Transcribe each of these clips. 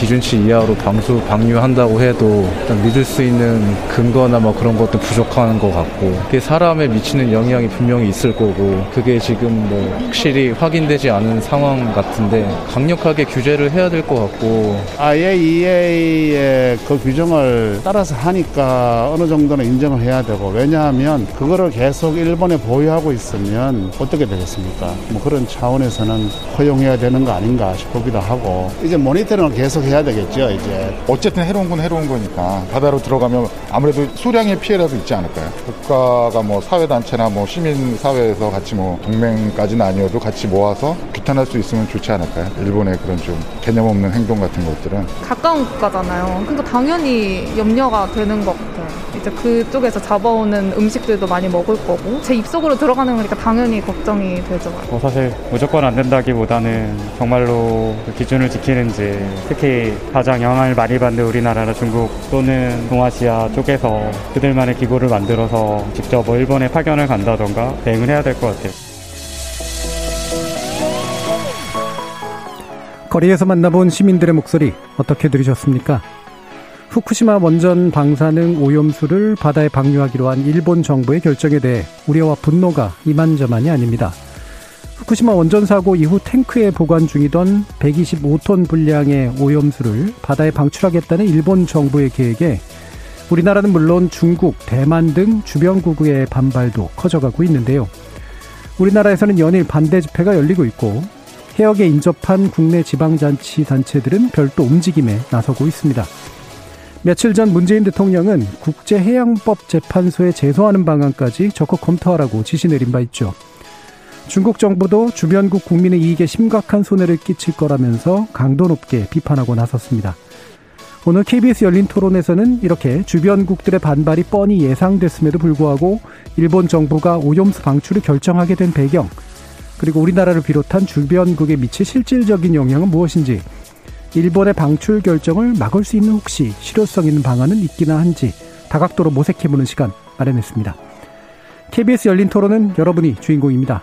기준치 이하로 방수 방류한다고 해도 믿을 수 있는 근거나 뭐 그런 것도 부족한 것 같고 그게 사람에 미치는 영향이 분명히 있을 거고 그게 지금 뭐 확실히 확인되지 않은 상황 같은데 강력하게 규제를 해야 될 것 같고 IAEA의 그 규정을 따라서 하니까 어느 정도는 인정을 해야 되고 왜냐하면 그거를 계속 일본에 보유하고 있으면 어떻게 되겠습니까? 뭐 그런 차원에서는 허용해야 되는 거 아닌가 싶기도 하고 이제 모니터링을 계속 해야 되겠죠, 이제. 어쨌든 해로운 건 해로운 거니까 바다로 들어가면 아무래도 소량의 피해라도 있지 않을까요? 국가가 뭐 사회단체나 뭐 시민사회에서 같이 뭐 동맹까지는 아니어도 같이 모아서 규탄할 수 있으면 좋지 않을까요? 일본의 그런 좀 개념 없는 행동 같은 것들은. 가까운 국가잖아요. 그러니까 당연히 염려가 되는 것 같아요. 이제 그쪽에서 잡아오는 음식들도 많이 먹을 거고 제 입속으로 들어가는 거니까 당연히 걱정이 되죠. 뭐 사실 무조건 안 된다기보다는 정말로 그 기준을 지키는지 특히 가장 영향을 많이 받는 우리나라나 중국 또는 동아시아 쪽에서 그들만의 기구를 만들어서 직접 뭐 일본에 파견을 간다던가 대응을 해야 될 것 같아요. 거리에서 만나본 시민들의 목소리 어떻게 들으셨습니까? 후쿠시마 원전 방사능 오염수를 바다에 방류하기로 한 일본 정부의 결정에 대해 우려와 분노가 이만저만이 아닙니다. 후쿠시마 원전 사고 이후 탱크에 보관 중이던 125톤 분량의 오염수를 바다에 방출하겠다는 일본 정부의 계획에 우리나라는 물론 중국, 대만 등 주변국의 반발도 커져가고 있는데요. 우리나라에서는 연일 반대 집회가 열리고 있고 해역에 인접한 국내 지방자치 단체들은 별도 움직임에 나서고 있습니다. 며칠 전 문재인 대통령은 국제해양법 재판소에 제소하는 방안까지 적극 검토하라고 지시 내린 바 있죠. 중국 정부도 주변국 국민의 이익에 심각한 손해를 끼칠 거라면서 강도 높게 비판하고 나섰습니다. 오늘 KBS 열린 토론에서는 이렇게 주변국들의 반발이 뻔히 예상됐음에도 불구하고 일본 정부가 오염수 방출을 결정하게 된 배경, 그리고 우리나라를 비롯한 주변국에 미칠 실질적인 영향은 무엇인지, 일본의 방출 결정을 막을 수 있는 혹시 실효성 있는 방안은 있기나 한지 다각도로 모색해보는 시간 마련했습니다. KBS 열린 토론은 여러분이 주인공입니다.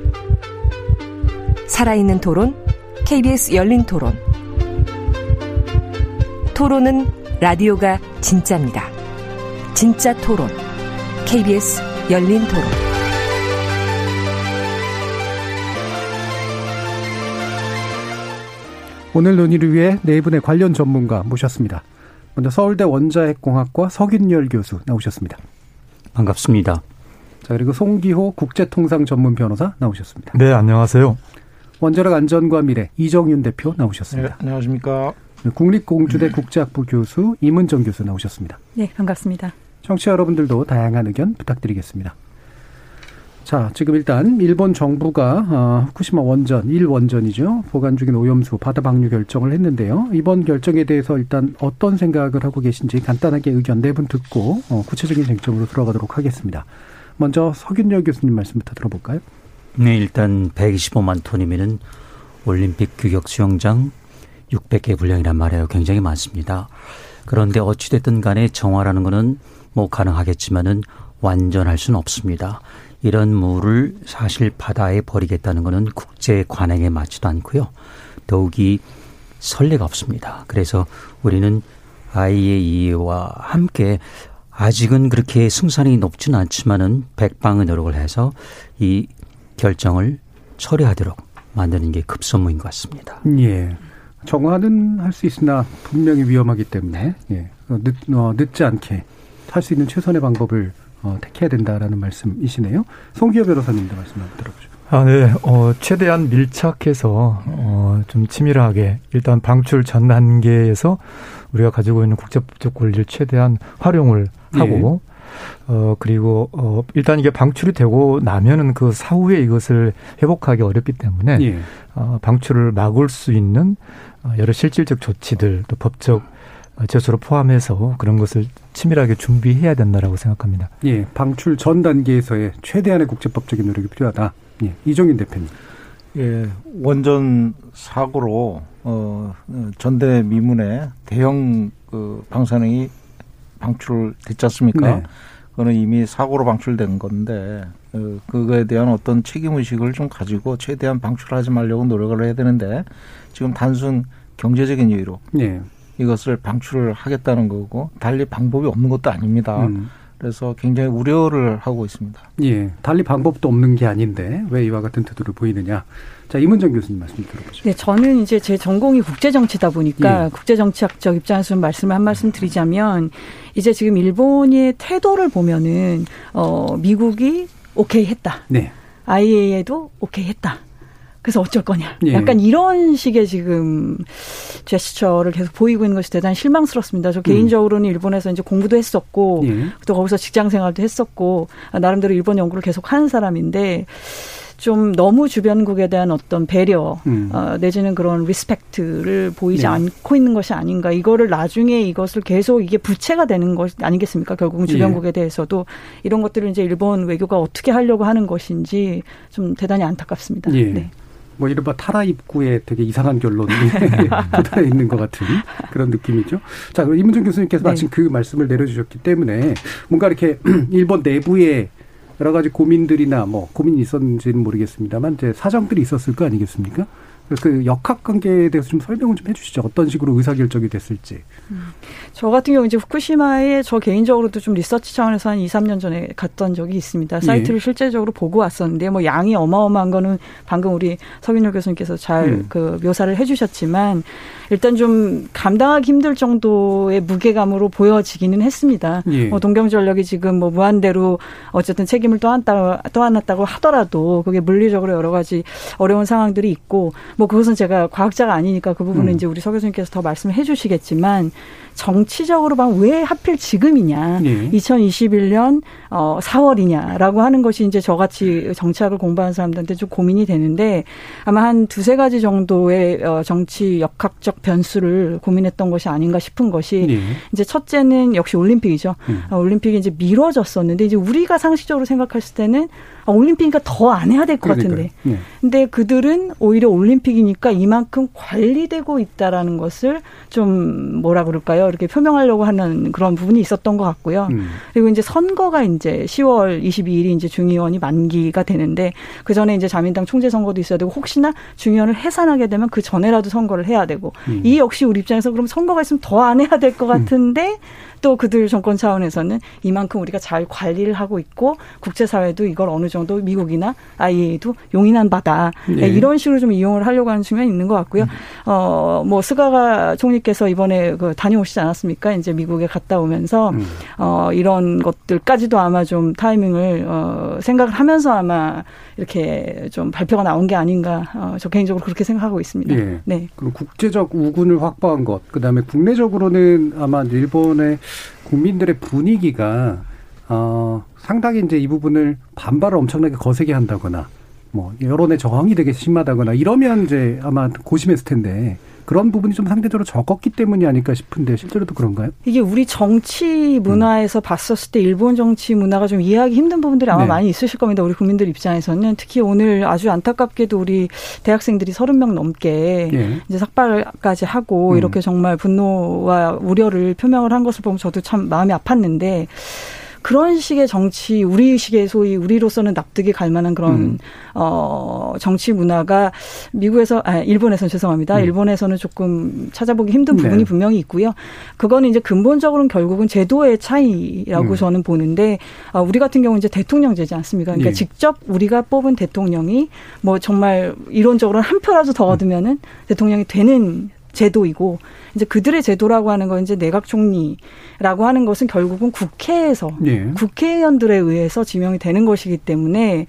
살아있는 토론, KBS 열린 토론. 토론은 라디오가 진짜입니다. 진짜 토론, KBS 열린 토론. 오늘 논의를 위해 네 분의 관련 전문가 모셨습니다. 먼저 서울대 원자핵공학과 석윤열 교수 나오셨습니다. 반갑습니다. 자, 그리고 송기호 국제통상 전문 변호사 나오셨습니다. 네, 안녕하세요. 원자력 안전과 미래 이정윤 대표 나오셨습니다. 네, 안녕하십니까. 국립공주대 국제학부 교수 이문정 교수 나오셨습니다. 네, 반갑습니다. 청취자 여러분들도 다양한 의견 부탁드리겠습니다. 자, 지금 일단 일본 정부가 어, 후쿠시마 원전 1원전이죠. 보관 중인 오염수 바다 방류 결정을 했는데요. 이번 결정에 대해서 일단 어떤 생각을 하고 계신지 간단하게 의견 네 분 듣고 어, 구체적인 쟁점으로 들어가도록 하겠습니다. 먼저 석윤열 교수님 말씀부터 들어볼까요? 네, 일단 125만 톤이면은 올림픽 규격 수영장 600개 분량이란 말이에요. 굉장히 많습니다. 그런데 어찌됐든 간에 정화라는 거는 뭐 가능하겠지만은 완전할 수는 없습니다. 이런 물을 사실 바다에 버리겠다는 것은 국제 관행에 맞지도 않고요. 더욱이 선례가 없습니다. 그래서 우리는 IAEA와 함께 아직은 그렇게 승산이 높지는 않지만은 백방의 노력을 해서 이 결정을 처리하도록 만드는 게 급선무인 것 같습니다. 예. 정화는 할 수 있으나 분명히 위험하기 때문에 예. 늦, 어, 늦지 않게 할 수 있는 최선의 방법을 어, 택해야 된다라는 말씀이시네요. 송기호 변호사님도 말씀 한번 들어보죠. 아, 네. 어, 최대한 밀착해서, 어, 좀 치밀하게, 일단 방출 전 단계에서 우리가 가지고 있는 국제법적 권리를 최대한 활용을 하고 예. 어 그리고 어 일단 이게 방출이 되고 나면은 그 사후에 이것을 회복하기 어렵기 때문에 예. 어 방출을 막을 수 있는 어, 여러 실질적 조치들 또 법적 제소를 포함해서 그런 것을 치밀하게 준비해야 된다라고 생각합니다. 예, 방출 전 단계에서의 최대한의 국제법적인 노력이 필요하다. 예, 이종인 대표님. 예, 원전 사고로 어 전대 미문에 대형 그 방사능이 방출됐지 않습니까? 네. 그거는 이미 사고로 방출된 건데 어, 그거에 대한 어떤 책임 의식을 좀 가지고 최대한 방출하지 말려고 노력을 해야 되는데 지금 단순 경제적인 이유로 네. 이것을 방출을 하겠다는 거고 달리 방법이 없는 것도 아닙니다. 음. 그래서 굉장히 우려를 하고 있습니다. 예. 달리 방법도 없는 게 아닌데 왜 이와 같은 태도를 보이느냐. 자, 이문정 교수님 말씀 들어보죠. 네, 저는 이제 제 전공이 국제정치다 보니까 예. 국제정치학적 입장에서 말씀을 한 말씀 드리자면 이제 지금 일본의 태도를 보면은 어 미국이 오케이 했다. 네. IAEA도 오케이 했다. 그래서 어쩔 거냐. 예. 약간 이런 식의 지금 제스처를 계속 보이고 있는 것이 대단히 실망스럽습니다. 저 음. 개인적으로는 일본에서 이제 공부도 했었고 예. 또 거기서 직장 생활도 했었고 나름대로 일본 연구를 계속 하는 사람인데 좀 너무 주변국에 대한 어떤 배려 음. 어, 내지는 그런 respect를 보이지 네. 않고 있는 것이 아닌가 이거를 나중에 이것을 계속 이게 부채가 되는 것 아니겠습니까 결국은 예. 주변국에 예. 대해서도 이런 것들을 이제 일본 외교가 어떻게 하려고 하는 것인지 좀 대단히 안타깝습니다. 예. 네. 뭐 이른바 탈아입구의 되게 이상한 결론이 도달해 있는 것 같은 그런 느낌이죠. 자, 이문정 교수님께서 마침 네. 그 말씀을 내려주셨기 때문에 뭔가 이렇게 일본 내부에 여러 가지 고민들이나 뭐 고민이 있었는지는 모르겠습니다만 이제 사정들이 있었을 거 아니겠습니까? 그 역학 관계에 대해서 좀 설명을 좀 해주시죠. 어떤 식으로 의사 결정이 됐을지. 음. 저 같은 경우 이제 후쿠시마에 저 개인적으로도 좀 리서치 차원에서 한 2, 3년 전에 갔던 적이 있습니다. 사이트를 예. 실제적으로 보고 왔었는데 뭐 양이 어마어마한 거는 방금 우리 서균열 교수님께서 잘그 음. 그 묘사를 해주셨지만 일단 좀 감당하기 힘들 정도의 무게감으로 보여지기는 했습니다. 예. 뭐 동경전력이 지금 뭐 무한대로 어쨌든 책임을 떠안다 떠안았다고 하더라도 그게 물리적으로 여러 가지 어려운 상황들이 있고 뭐 그것은 제가 과학자가 아니니까 그 부분은 음. 이제 우리 서 교수님께서 더 말씀을 해주시겠지만 정치적으로 보면 왜 하필 지금이냐, 네. 2021년 어 4월이냐라고 하는 것이 이제 저같이 정치학을 공부하는 사람들한테 좀 고민이 되는데 아마 한 두세 가지 정도의 어 정치 역학적 변수를 고민했던 것이 아닌가 싶은 것이 네. 이제 첫째는 역시 올림픽이죠. 음. 어, 올림픽이 이제 미뤄졌었는데 이제 우리가 상식적으로 생각했을 때는 아, 올림픽이니까 더 안 해야 될 것 같은데. 네. 근데 그들은 오히려 올림픽이니까 이만큼 관리되고 있다라는 것을 좀 뭐라 그럴까요? 이렇게 표명하려고 하는 그런 부분이 있었던 것 같고요. 음. 그리고 이제 선거가 이제 10월 22일이 이제 중의원이 만기가 되는데 그 전에 이제 자민당 총재 선거도 있어야 되고 혹시나 중의원을 해산하게 되면 그 전에라도 선거를 해야 되고 음. 이 역시 우리 입장에서 그럼 선거가 있으면 더 안 해야 될 것 같은데 음. 또 그들 정권 차원에서는 이만큼 우리가 잘 관리를 하고 있고 국제사회도 이걸 어느 정도 미국이나 IAEA도 용인한 바다 네. 이런 식으로 좀 이용을 하려고 하는 측면이 있는 것 같고요. 음. 어뭐 스가가 총리께서 이번에 그 다녀오시지 않았습니까? 이제 미국에 갔다 오면서 음. 어 이런 것들까지도 아마 좀 타이밍을 어 생각을 하면서 아마 이렇게 좀 발표가 나온 게 아닌가 어, 저 개인적으로 그렇게 생각하고 있습니다. 예. 네. 그럼 국제적 우군을 확보한 것, 그 다음에 국내적으로는 아마 일본의 국민들의 분위기가 어, 상당히 이제 이 부분을 반발을 엄청나게 거세게 한다거나 뭐 여론의 저항이 되게 심하다거나 이러면 이제 아마 고심했을 텐데 그런 부분이 좀 상대적으로 적었기 때문이 아닐까 싶은데 실제로도 그런가요? 이게 우리 정치 문화에서 음. 봤었을 때 일본 정치 문화가 좀 이해하기 힘든 부분들이 아마 네. 많이 있으실 겁니다. 우리 국민들 입장에서는 특히 오늘 아주 안타깝게도 우리 대학생들이 서른 명 넘게 네. 이제 삭발까지 하고 음. 이렇게 정말 분노와 우려를 표명을 한 것을 보면 저도 참 마음이 아팠는데 그런 식의 정치 우리식의 소위 우리로서는 납득이 갈 만한 그런 음. 어 정치 문화가 미국에서 아 일본에서는 죄송합니다. 음. 일본에서는 조금 찾아보기 힘든 부분이 네. 분명히 있고요. 그거는 이제 근본적으로는 결국은 제도의 차이라고 음. 저는 보는데 어, 우리 같은 경우 이제 대통령제지 않습니까? 그러니까 예. 직접 우리가 뽑은 대통령이 뭐 정말 이론적으로는 한 표라도 더 음. 얻으면은 대통령이 되는 제도이고 이제 그들의 제도라고 하는 건 이제 내각 총리라고 하는 것은 결국은 국회에서 예. 국회의원들에 의해서 지명이 되는 것이기 때문에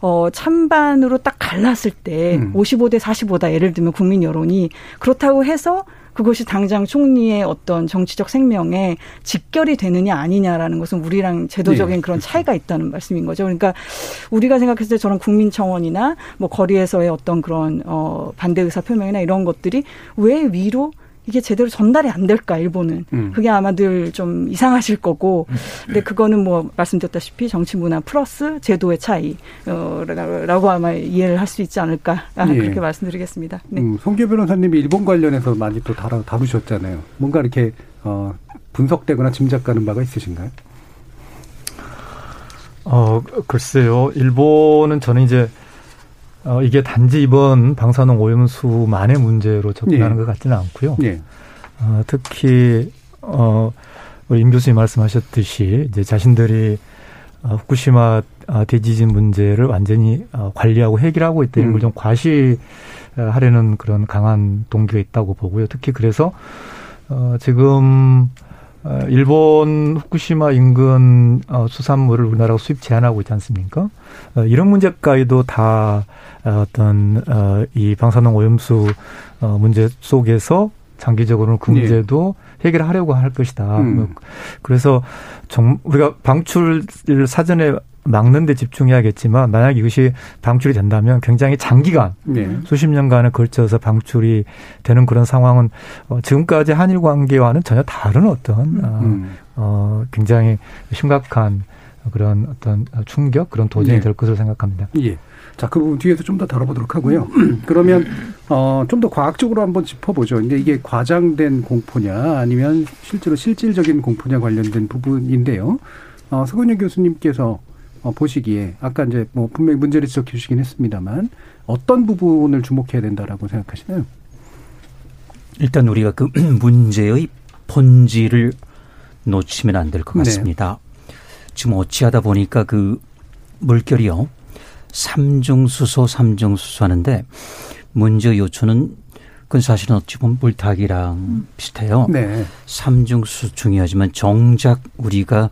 어 찬반으로 딱 갈랐을 때 음. 55대 45다 예를 들면 국민 여론이 그렇다고 해서 그것이 당장 총리의 어떤 정치적 생명에 직결이 되느냐 아니냐라는 것은 우리랑 제도적인 네. 그런 차이가 있다는 말씀인 거죠. 그러니까 우리가 생각했을 때 저런 국민청원이나 뭐 거리에서의 어떤 그런 어 반대 의사 표명이나 이런 것들이 왜 위로 이게 제대로 전달이 안 될까 일본은 음. 그게 아마 늘 좀 이상하실 거고 근데 그거는 뭐 말씀드렸다시피 정치 문화 플러스 제도의 차이라고 아마 이해를 할 수 있지 않을까 아, 예. 그렇게 말씀드리겠습니다. 네. 음, 송교 변호사님이 일본 관련해서 많이 또 다루, 다루셨잖아요. 뭔가 이렇게 어, 분석되거나 짐작가는 바가 있으신가요? 어 글쎄요. 일본은 저는 이제 어, 이게 단지 이번 방사능 오염수만의 문제로 접근하는 예. 것 같지는 않고요. 예. 어, 특히 어, 우리 임 교수님 말씀하셨듯이 이제 자신들이 어, 후쿠시마 어, 대지진 문제를 완전히 어, 관리하고 해결하고 있다는 음. 걸좀 과시하려는 그런 강한 동기가 있다고 보고요. 특히 그래서 어, 지금 어, 일본 후쿠시마 인근 어, 수산물을 우리나라가 수입 제한하고 있지 않습니까? 어, 이런 문제까지도 다 어떤 이 방사능 오염수 문제 속에서 장기적으로는 그 네. 문제도 네. 해결하려고 할 것이다. 음. 그래서 정, 우리가 방출을 사전에 막는 데 집중해야겠지만 만약 이것이 방출이 된다면 굉장히 장기간 네. 수십 년간에 걸쳐서 방출이 되는 그런 상황은 어, 지금까지 한일 관계와는 전혀 다른 어떤 어, 음. 어, 굉장히 심각한 그런 어떤 충격 그런 도전이 네. 될 것으로 생각합니다. 예. 자, 그 부분 뒤에서 좀 더 다뤄보도록 하고요. 그러면 어, 좀 더 과학적으로 한번 짚어보죠. 근데 이게 과장된 공포냐 아니면 실제로 실질적인 공포냐 관련된 부분인데요. 어, 서건영 교수님께서 어, 보시기에 아까 이제 뭐 분명히 문제를 지적해 주시긴 했습니다만 어떤 부분을 주목해야 된다라고 생각하시나요? 일단 우리가 그 문제의 본질을 놓치면 안 될것 네. 같습니다. 네. 지금 어찌하다 보니까 그 물결이요. 삼중수소, 삼중수소 하는데 문제 요초는 그건 사실은 어찌 보면 물타기랑 음. 비슷해요. 네. 삼중수소 중요하지만 정작 우리가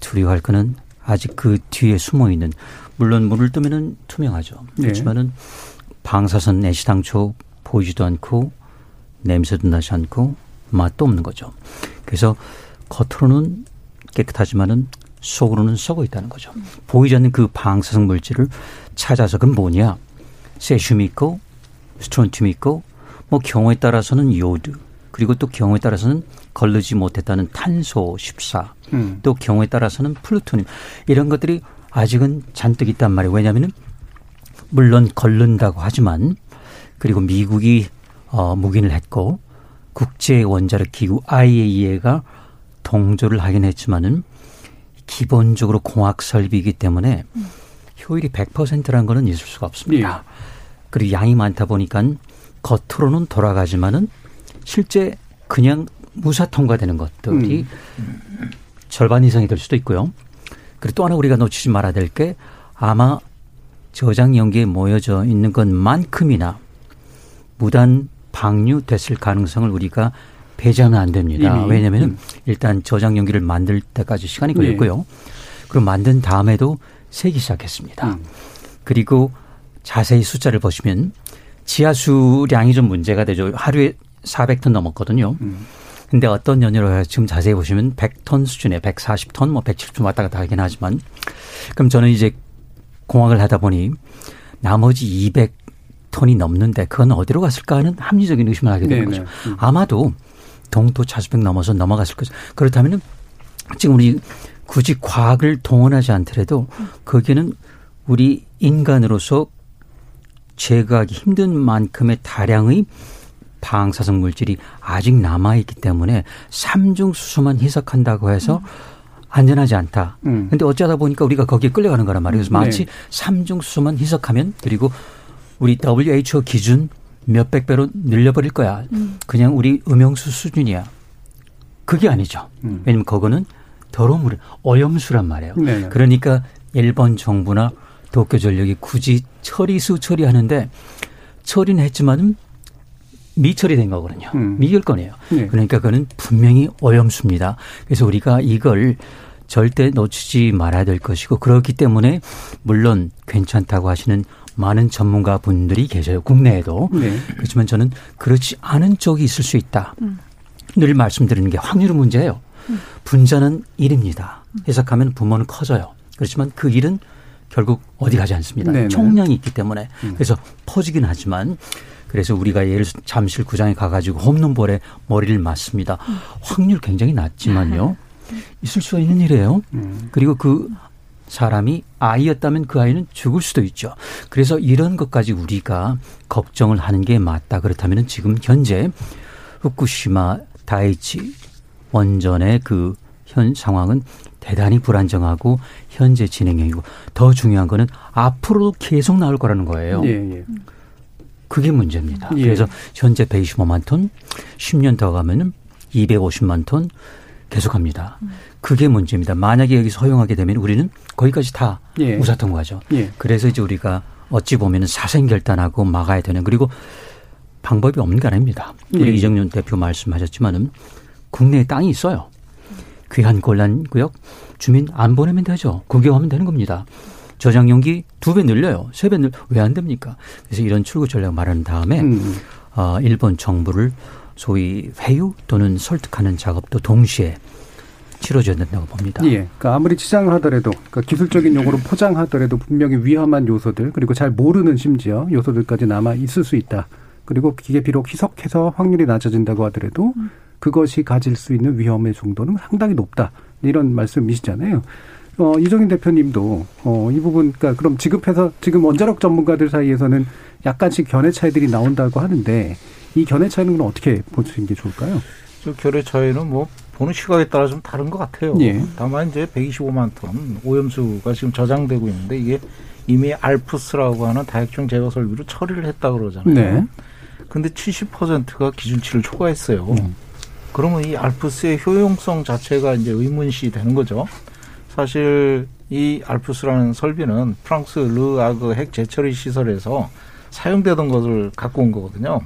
두려워할 거는 아직 그 뒤에 숨어 있는 물론 물을 뜨면은 투명하죠. 네. 그렇지만은 방사선 내시당초 보이지도 않고 냄새도 나지 않고 맛도 없는 거죠. 그래서 겉으로는 깨끗하지만은 속으로는 썩어 있다는 거죠. 보이지 않는 그 방사성 물질을 찾아서 그건 뭐냐? 세슘이 있고 스트론튬이 있고 뭐 경우에 따라서는 요드 그리고 또 경우에 따라서는 걸르지 못했다는 탄소 14, 음. 또 경우에 따라서는 플루토늄 이런 것들이 아직은 잔뜩 있단 말이에요. 왜냐하면은 물론 걸른다고 하지만 그리고 미국이 어, 묵인을 했고 국제 원자력 기구 IAEA가 동조를 하긴 했지만은 기본적으로 공학 설비이기 때문에 음. 효율이 100%라는 거는 있을 수가 없습니다. 예. 그리고 양이 많다 보니까 겉으로는 돌아가지만은 실제 그냥 무사 통과되는 것들이 음. 절반 이상이 될 수도 있고요. 그리고 또 하나 우리가 놓치지 말아야 될 게 아마 저장 연기에 모여져 있는 것만큼이나 무단 방류됐을 가능성을 우리가 배제하면 안 됩니다. 이미. 왜냐하면 음. 일단 저장 연기를 만들 때까지 시간이 걸렸고요. 네. 그럼 만든 다음에도 세기 시작했습니다. 음. 그리고 자세히 숫자를 보시면 지하수량이 좀 문제가 되죠. 하루에 400톤 넘었거든요. 음. 근데 어떤 연유로 지금 자세히 보시면 100톤 수준에 140톤, 뭐 170톤 왔다 갔다 하긴 하지만 그럼 저는 이제 공학을 하다 보니 나머지 200톤이 넘는데 그건 어디로 갔을까 하는 합리적인 의심을 하게 되는 네네. 거죠. 음. 아마도 동도 차수백 넘어서 넘어갔을 거죠. 그렇다면은 지금 우리 굳이 과학을 동원하지 않더라도 거기에는 우리 인간으로서 제거하기 힘든 만큼의 다량의 방사성 물질이 아직 남아 있기 때문에 삼중 수소만 희석한다고 해서 안전하지 않다. 음. 근데 어쩌다 보니까 우리가 거기에 끌려가는 거란 말이에요. 그래서 마치 네. 삼중 수소만 희석하면 그리고 우리 WHO 기준 몇백 배로 늘려버릴 거야. 음. 그냥 우리 음용수 수준이야. 그게 아니죠. 음. 왜냐면 그거는 더러운 물, 오염수란 말이에요. 네 그러니까 일본 정부나 도쿄 전력이 굳이 처리수 처리하는데 처리는 했지만은 미처리된 거거든요. 음. 미결권이에요. 네. 그러니까 그거는 분명히 오염수입니다. 그래서 우리가 이걸 절대 놓치지 말아야 될 것이고 그렇기 때문에 물론 괜찮다고 하시는 많은 전문가 분들이 계세요. 국내에도. 네. 그렇지만 저는 그렇지 않은 쪽이 있을 수 있다. 음. 늘 말씀드리는 게 확률 문제예요. 음. 분자는 1입니다. 해석하면 부모는 커져요. 그렇지만 그 일은 결국 어디 가지 않습니다. 네네. 총량이 있기 때문에 음. 그래서 퍼지긴 하지만 그래서 우리가 예를 잠실 구장에 가가지고 홈런볼에 머리를 맞습니다. 음. 확률 굉장히 낮지만요. 있을 수 있는 일이에요. 음. 그리고 그 사람이 아이였다면 그 아이는 죽을 수도 있죠. 그래서 이런 것까지 우리가 걱정을 하는 게 맞다. 그렇다면 지금 현재 후쿠시마 다이치 원전의 그 현 상황은 대단히 불안정하고 현재 진행형이고 더 중요한 거는 앞으로도 계속 나올 거라는 거예요. 예, 예. 그게 문제입니다. 예. 그래서 현재 125만 톤, 10년 더 가면은 250만 톤 계속합니다. 그게 문제입니다. 만약에 여기서 허용하게 되면 우리는 거기까지 다 예. 우사통과죠. 예. 그래서 이제 우리가 어찌 보면 사생결단하고 막아야 되는 그리고 방법이 없는 게 아닙니다. 우리 예. 이정윤 대표 말씀하셨지만은 국내에 땅이 있어요. 귀한 곤란 구역 주민 안 보내면 되죠. 구경하면 되는 겁니다. 저장 용기 두 배 늘려요. 세 배 늘, 왜 안 됩니까? 그래서 이런 출구 전략 말하는 다음에, 음. 어, 일본 정부를 소위 회유 또는 설득하는 작업도 동시에 치러져야 된다고 봅니다. 예. 그러니까 아무리 치장을 하더라도 그러니까 기술적인 용어로 포장하더라도 분명히 위험한 요소들 그리고 잘 모르는 심지어 요소들까지 남아 있을 수 있다. 그리고 이게 비록 희석해서 확률이 낮아진다고 하더라도 음. 그것이 가질 수 있는 위험의 정도는 상당히 높다. 이런 말씀이시잖아요. 어, 이정인 대표님도 어, 이 부분 그러니까 그럼 지급해서 지금 원자력 전문가들 사이에서는 약간씩 견해 차이들이 나온다고 하는데 이 견해 차이는 어떻게 보시는 게 좋을까요? 그 견해 차이는 뭐 보는 시각에 따라 좀 다른 것 같아요. 예. 다만 이제 125만 톤 오염수가 지금 저장되고 있는데 이게 이미 알프스라고 하는 다액중 제거 설비로 처리를 했다 그러잖아요. 네. 근데 70%가 기준치를 초과했어요. 음. 그러면 이 알프스의 효용성 자체가 이제 의문시 되는 거죠. 사실 이 알프스라는 설비는 프랑스 르아그 핵 재처리 시설에서 사용되던 것을 갖고 온 거거든요.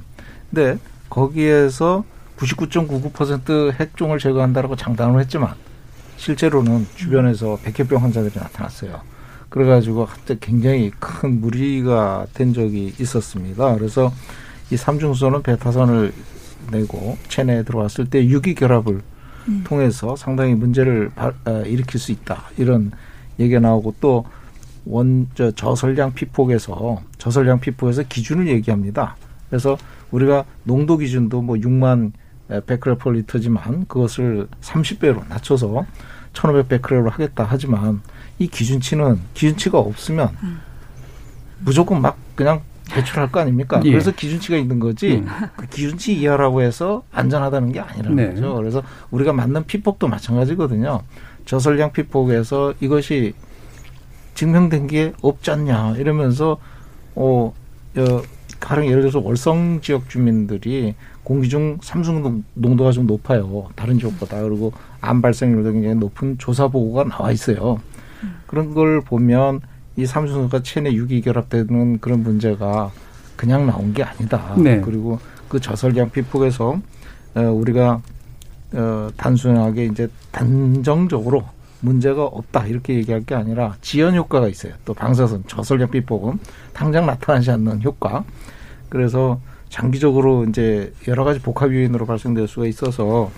근데 거기에서 99.99% 핵종을 제거한다라고 장담을 했지만 실제로는 주변에서 백혈병 환자들이 나타났어요. 그래가지고 한때 굉장히 큰 무리가 된 적이 있었습니다. 그래서 이 삼중수소는 베타선을 내고 체내에 들어왔을 때 유기 결합을 음. 통해서 상당히 문제를 바, 어, 일으킬 수 있다 이런 얘기가 나오고 또 원 저 저설량 피폭에서 저설량 피폭에서 기준을 얘기합니다. 그래서 우리가 농도 기준도 뭐 6만 베크렐 펄 리터지만 그것을 30배로 낮춰서 1,500 베크렐로 하겠다 하지만 이 기준치는 기준치가 없으면 음. 무조건 막 그냥 배출할 거 아닙니까? 예. 그래서 기준치가 있는 거지 음. 그 기준치 이하라고 해서 안전하다는 게 아니라는 네. 거죠. 그래서 우리가 맞는 피폭도 마찬가지거든요. 저설량 피폭에서 이것이 증명된 게 없지 않냐 이러면서 어, 어 가령 예를 들어서 월성 지역 주민들이 공기 중 삼중 농도가 좀 높아요. 다른 지역보다. 그리고 암 발생률도 굉장히 높은 조사 보고가 나와 있어요. 그런 걸 보면 이 삼중수가 체내 유기 결합되는 그런 문제가 그냥 나온 게 아니다. 네. 그리고 그 저설량 피폭에서 어, 우리가 어, 단순하게 이제 단정적으로 문제가 없다 이렇게 얘기할 게 아니라 지연 효과가 있어요. 또 방사선 저설량 피폭은 당장 나타나지 않는 효과. 그래서 장기적으로 이제 여러 가지 복합 요인으로 발생될 수가 있어서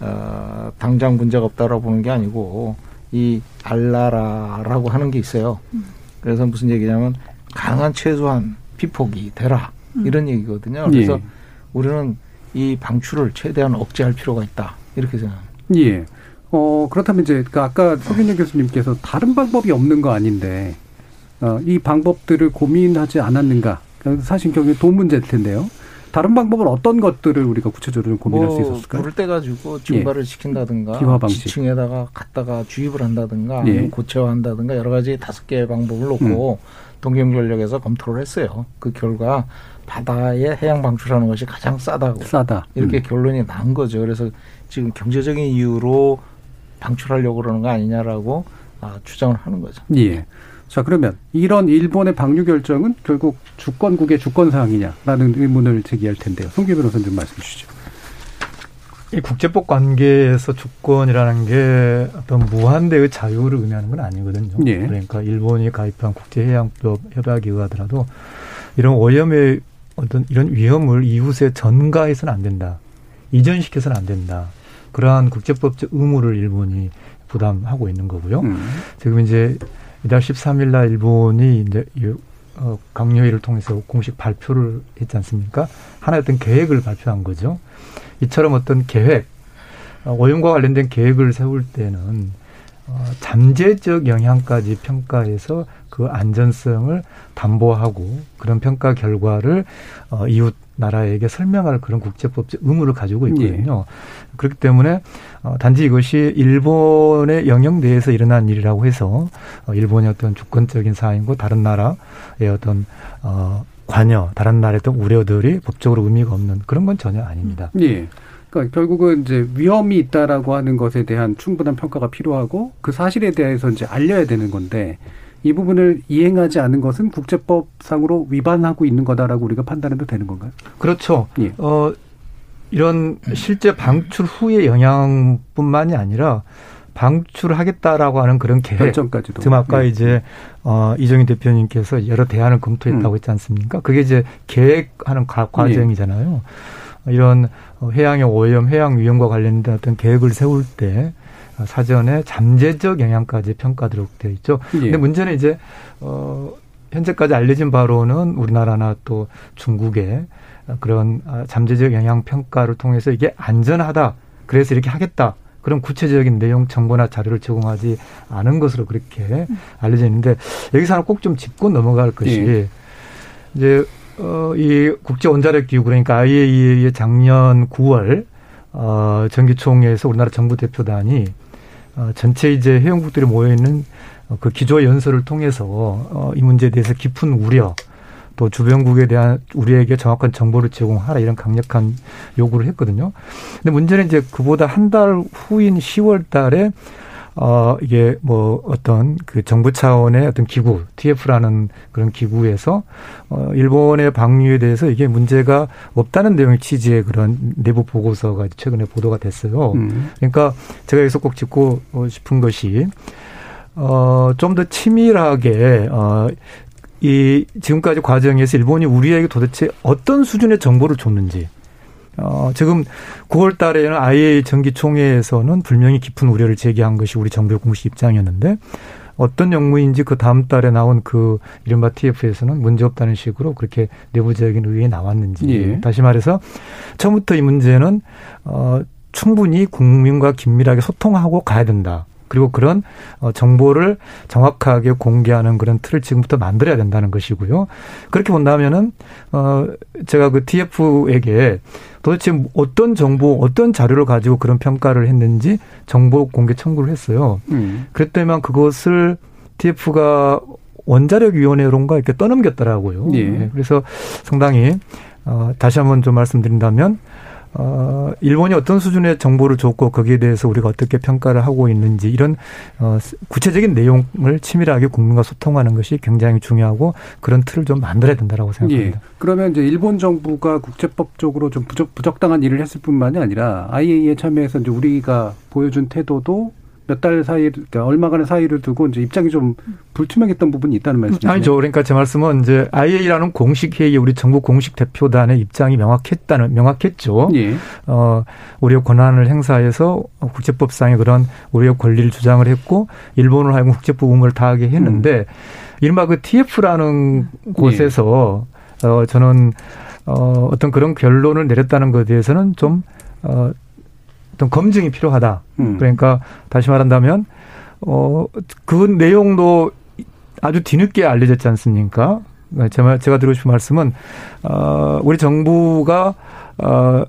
어, 당장 문제가 없다라고 보는 게 아니고 이 알라라라고 하는 게 있어요. 음. 그래서 무슨 얘기냐면 강한 최소한 피폭이 되라 음. 이런 얘기거든요. 그래서 예. 우리는 이 방출을 최대한 억제할 필요가 있다 이렇게 생각합니다. 예. 어 그렇다면 이제 그 아까 서균현 교수님께서 다른 방법이 없는 거 아닌데 어, 이 방법들을 고민하지 않았는가? 사실 경우 돈 문제일 텐데요. 다른 방법은 어떤 것들을 우리가 구체적으로 고민할 뭐 수 있었을까요? 불을 떼가지고 증발을 예. 시킨다든가 기화 방식. 지층에다가 갖다가 주입을 한다든가 예. 고체화한다든가 여러 가지 다섯 개의 방법을 놓고 음. 동경전력에서 검토를 했어요. 그 결과 바다에 해양 방출하는 것이 가장 싸다고 싸다. 이렇게 음. 결론이 난 거죠. 그래서 지금 경제적인 이유로 방출하려고 그러는 거 아니냐라고 아, 주장을 하는 거죠. 예. 자, 그러면 이런 일본의 방류 결정은 결국 주권국의 주권 사항이냐라는 의문을 제기할 텐데요. 송기 변호사님 좀 말씀 주시죠. 이 국제법 관계에서 주권이라는 게 어떤 무한대의 자유를 의미하는 건 아니거든요. 예. 그러니까 일본이 가입한 국제해양법 협약에 의하더라도 이런 오염의 어떤 이런 위험을 이웃에 전가해서는 안 된다. 이전시켜서는 안 된다. 그러한 국제법적 의무를 일본이 부담하고 있는 거고요. 음. 지금 이제 이달 13일 날 일본이 이제 어, 강요회를 통해서 공식 발표를 했지 않습니까? 하나의 어떤 계획을 발표한 거죠. 이처럼 어떤 계획, 어, 오염과 관련된 계획을 세울 때는 어, 잠재적 영향까지 평가해서 그 안전성을 담보하고 그런 평가 결과를 어, 이웃 나라에게 설명할 그런 국제법적 의무를 가지고 있거든요. 예. 그렇기 때문에 어, 단지 이것이 일본의 영역 내에서 일어난 일이라고 해서 어, 일본의 어떤 주권적인 사항이고 다른 나라의 어떤 어, 관여, 다른 나라의 어떤 우려들이 법적으로 의미가 없는 그런 건 전혀 아닙니다. 예. 그러니까 결국은 이제 위험이 있다라고 하는 것에 대한 충분한 평가가 필요하고 그 사실에 대해서 이제 알려야 되는 건데 이 부분을 이행하지 않은 것은 국제법상으로 위반하고 있는 거다라고 우리가 판단해도 되는 건가요? 그렇죠. 예. 어, 이런 실제 방출 후의 영향뿐만이 아니라 방출하겠다라고 하는 그런 계획. 결정까지도. 지금 아까 예. 이제 어, 이정희 대표님께서 여러 대안을 검토했다고 음. 했지 않습니까? 그게 이제 계획하는 과정이잖아요. 예. 이런 해양의 오염, 해양 위험과 관련된 어떤 계획을 세울 때 사전에 잠재적 영향까지 평가되도록 되어 있죠. 예. 근데 문제는 이제 어 현재까지 알려진 바로는 우리나라나 또 중국의 그런 잠재적 영향 평가를 통해서 이게 안전하다. 그래서 이렇게 하겠다. 그런 구체적인 내용 정보나 자료를 제공하지 않은 것으로 그렇게 알려져 있는데 여기서 하나 꼭 좀 짚고 넘어갈 것이 예. 이제 어, 이 국제 원자력 기구 그러니까 IAEA의 작년 9월 어, 정기총회에서 우리나라 정부 대표단이 어, 전체 이제 회원국들이 모여 있는 어, 그 기조 연설을 통해서 어, 이 문제에 대해서 깊은 우려 또 주변국에 대한 우리에게 정확한 정보를 제공하라 이런 강력한 요구를 했거든요. 근데 문제는 이제 그보다 한 달 후인 10월 달에 어, 이게 뭐 어떤 그 정부 차원의 어떤 기구, TF라는 그런 기구에서 어, 일본의 방류에 대해서 이게 문제가 없다는 내용의 취지의 그런 내부 보고서가 최근에 보도가 됐어요. 음. 그러니까 제가 여기서 꼭 짚고 싶은 것이 어, 좀 더 치밀하게 어, 이 지금까지 과정에서 일본이 우리에게 도대체 어떤 수준의 정보를 줬는지 어, 지금 9월 달에는 IA 정기총회에서는 불명히 깊은 우려를 제기한 것이 우리 정부의 공식 입장이었는데 어떤 영무인지 그 다음 달에 나온 그 이른바 TF에서는 문제 없다는 식으로 그렇게 내부적인 의견이 나왔는지. 예. 다시 말해서 처음부터 이 문제는 어, 충분히 국민과 긴밀하게 소통하고 가야 된다. 그리고 그런 어, 정보를 정확하게 공개하는 그런 틀을 지금부터 만들어야 된다는 것이고요. 그렇게 본다면은 어 제가 그 TF에게 도대체 어떤 정보, 어떤 자료를 가지고 그런 평가를 했는지 정보 공개 청구를 했어요. 음. 그랬더니만 그것을 TF가 원자력위원회론가 이렇게 떠넘겼더라고요. 예. 네. 그래서 상당히 어, 다시 한번 좀 말씀드린다면 어, 일본이 어떤 수준의 정보를 줬고 거기에 대해서 우리가 어떻게 평가를 하고 있는지 이런 어, 구체적인 내용을 치밀하게 국민과 소통하는 것이 굉장히 중요하고 그런 틀을 좀 만들어야 된다라고 생각합니다. 예. 그러면 이제 일본 정부가 국제법적으로 좀 부적, 부적당한 일을 했을 뿐만이 아니라 IAEA 참여해서 이제 우리가 보여준 태도도 몇 달 사이, 그러니까 얼마간의 사이를 두고 이제 입장이 좀 불투명했던 부분이 있다는 말씀이죠. 아니죠. 그러니까 제 말씀은 이제 IA라는 공식 회의 우리 정부 공식 대표단의 입장이 명확했다는 명확했죠. 예. 어, 우리의 권한을 행사해서 국제법상의 그런 우리의 권리를 주장을 했고 일본을 하여금 국제법 의무를 다하게 했는데 음. 이른바 그 TF라는 곳에서 예. 어, 저는 어, 어떤 그런 결론을 내렸다는 것에 대해서는 좀 어, 어떤 검증이 필요하다. 음. 그러니까 다시 말한다면 어그 내용도 아주 뒤늦게 알려졌지 않습니까? 제가 제가 드리고 싶은 말씀은 어 우리 정부가 어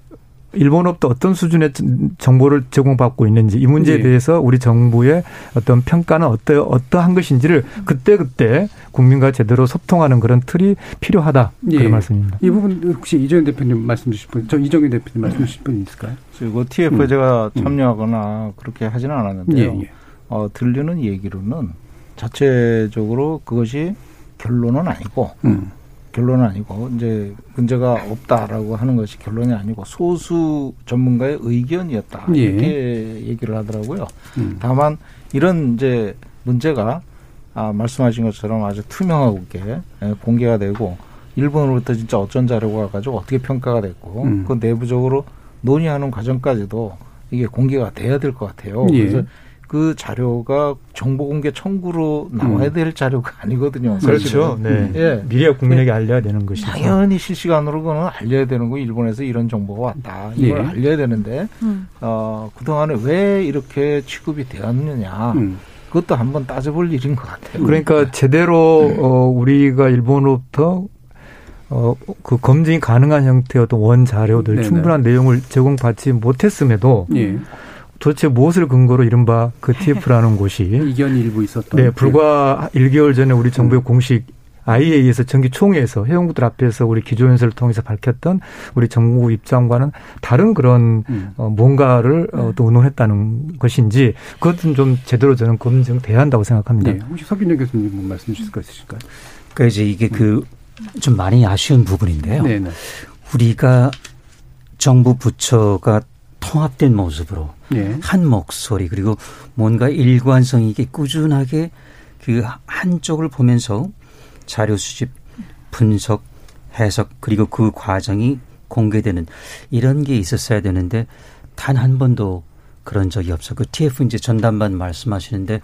일본업도 어떤 수준의 정보를 제공받고 있는지 이 문제에 네. 대해서 우리 정부의 어떤 평가는 어떠 어떠한 것인지를 그때 그때 국민과 제대로 소통하는 그런 틀이 필요하다 네. 그런 말씀입니다. 이 부분 혹시 이정현 대표님 말씀 주실 분, 저 이정현 대표님 말씀 주실 분 있을까요? 그리고 TF에 음. 제가 음. 참여하거나 그렇게 하지는 않았는데요. 예, 예. 어, 들리는 얘기로는 자체적으로 그것이 결론은 아니고 음. 결론은 아니고 이제 문제가 없다라고 하는 것이 결론이 아니고 소수 전문가의 의견이었다 예. 이렇게 얘기를 하더라고요. 음. 다만 이런 이제 문제가 아, 말씀하신 것처럼 아주 투명하게 예, 공개가 되고 일본으로부터 진짜 어쩐 자료가 가지고 어떻게 평가가 됐고 음. 그 내부적으로 논의하는 과정까지도 이게 공개가 돼야 될 것 같아요. 예. 그래서 그 자료가 정보 공개 청구로 나와야 음. 될 자료가 아니거든요. 그렇죠. 네. 예. 미래 국민에게 알려야 되는 것이죠. 당연히 실시간으로 그거는 알려야 되는 거 일본에서 이런 정보가 왔다. 이걸 예. 알려야 되는데 음. 어, 그동안에 왜 이렇게 취급이 되었느냐. 음. 그것도 한번 따져볼 일인 것 같아요. 그러니까 제대로 어, 우리가 일본으로부터 어, 그 검증이 가능한 형태의 어떤 원 자료들 네네. 충분한 내용을 제공받지 못했음에도 예. 도대체 무엇을 근거로 이른바 그 TF라는 곳이 이견이 일부 있었던 네, 불과 네. 1개월 전에 우리 정부의 음. 공식 IAEA에서 정기 총회에서 회원국들 앞에서 우리 기조연설을 통해서 밝혔던 우리 정부 입장과는 다른 그런 음. 어, 뭔가를 어, 또 의논했다는 것인지 그것은 좀 제대로 저는 검증돼야 한다고 생각합니다. 네. 혹시 서빈영 교수님 뭐 말씀 주실 거 있으실까요? 그러니까 이제 이게 그 좀 많이 아쉬운 부분인데요. 네네. 네. 우리가 정부 부처가 통합된 모습으로 네. 한 목소리 그리고 뭔가 일관성 있게 꾸준하게 그 한쪽을 보면서 자료 수집, 분석, 해석 그리고 그 과정이 공개되는 이런 게 있었어야 되는데 단 한 번도 그런 적이 없어. 그 TF 이제 전담반 말씀하시는데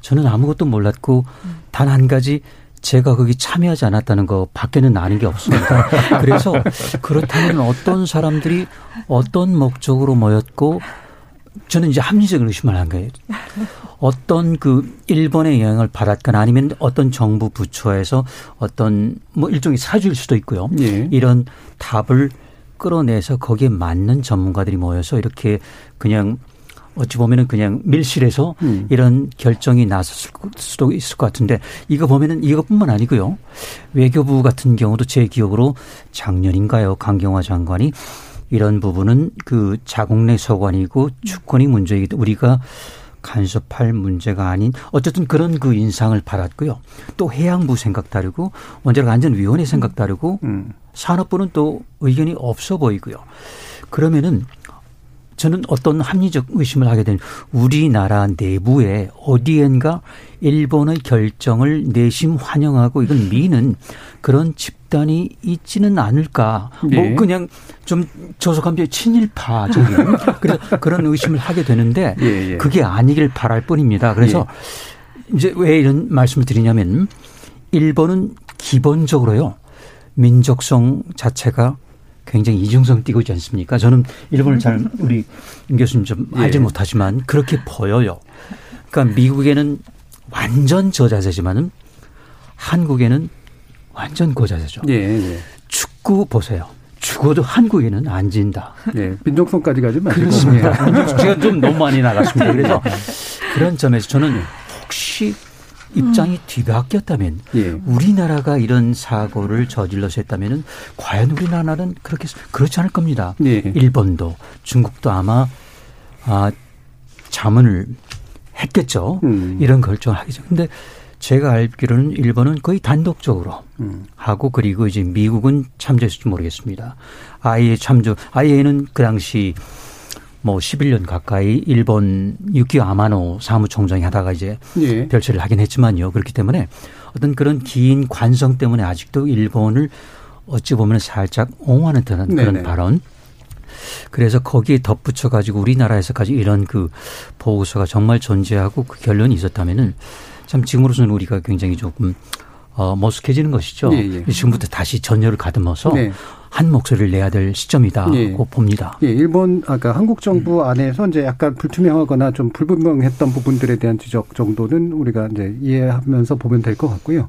저는 아무것도 몰랐고 단 한 가지 제가 거기 참여하지 않았다는 거 밖에는 아는 게 없습니다. 그래서 그렇다면 어떤 사람들이 어떤 목적으로 모였고 저는 이제 합리적인 의심을 한 거예요. 어떤 그 일본의 영향을 받았거나 아니면 어떤 정부 부처에서 어떤 뭐 일종의 사주일 수도 있고요. 예. 이런 답을 끌어내서 거기에 맞는 전문가들이 모여서 이렇게 그냥 어찌 보면은 그냥 밀실에서 음. 이런 결정이 나섰을 수도 있을 것 같은데 이거 보면은 이것뿐만 아니고요. 외교부 같은 경우도 제 기억으로 작년인가요? 강경화 장관이 이런 부분은 그 자국 내 서관이고 주권이 문제이기 우리가 간섭할 문제가 아닌 어쨌든 그런 그 인상을 받았고요. 또 해양부 생각 다르고 원자력 안전위원회 생각 다르고 음. 산업부는 또 의견이 없어 보이고요. 그러면은 저는 어떤 합리적 의심을 하게 되는 우리나라 내부에 어디엔가 일본의 결정을 내심 환영하고 이건 미는 그런 집단이 있지는 않을까. 뭐 네. 뭐 그냥 좀 조속함에 친일파적인 그래서 그런 의심을 하게 되는데 예, 예. 그게 아니길 바랄 뿐입니다. 그래서 예. 이제 왜 이런 말씀을 드리냐면 일본은 기본적으로요 민족성 자체가 굉장히 이중성 띄고 있지 않습니까? 저는 일본을 잘 우리 임 교수님 좀 알지 예. 못하지만 그렇게 보여요. 그러니까 미국에는 완전 저자세지만은 한국에는 완전 고자세죠. 예, 예. 축구 보세요. 죽어도 한국에는 안 진다. 예, 민족성까지 가지 마시고. 그렇습니다. 제가 좀 너무 많이 나갔습니다. 그래서 그런 점에서 저는 혹시 입장이 음. 뒤바뀌었다면 예. 우리나라가 이런 사고를 저질러서 했다면은 과연 우리나라는 그렇게 그렇지 않을 겁니다. 예. 일본도 중국도 아마 아 자문을 했겠죠. 음. 이런 결정을 하겠죠. 근데 제가 알기로는 일본은 거의 단독적으로 음. 하고 그리고 이제 미국은 참조했을지 모르겠습니다. 아예 참조, 아예는 그 당시 뭐 11년 가까이 일본 유키오 아마노 사무총장이 하다가 이제 예. 별처리를 하긴 했지만요. 그렇기 때문에 어떤 그런 긴 관성 때문에 아직도 일본을 어찌 보면 살짝 옹호하는 듯한 네네. 그런 발언. 그래서 거기에 덧붙여 가지고 우리나라에서까지 이런 그 보고서가 정말 존재하고 그 결론이 있었다면은 참 지금으로서는 우리가 굉장히 조금 어, 머쓱해지는 것이죠. 예, 예. 지금부터 다시 전열을 가듬어서 네. 한 목소리를 내야 될 시점이다고 예. 봅니다. 예, 일본 아까 한국 정부 음. 안에서 이제 약간 불투명하거나 좀 불분명했던 부분들에 대한 지적 정도는 우리가 이제 이해하면서 보면 될 것 같고요.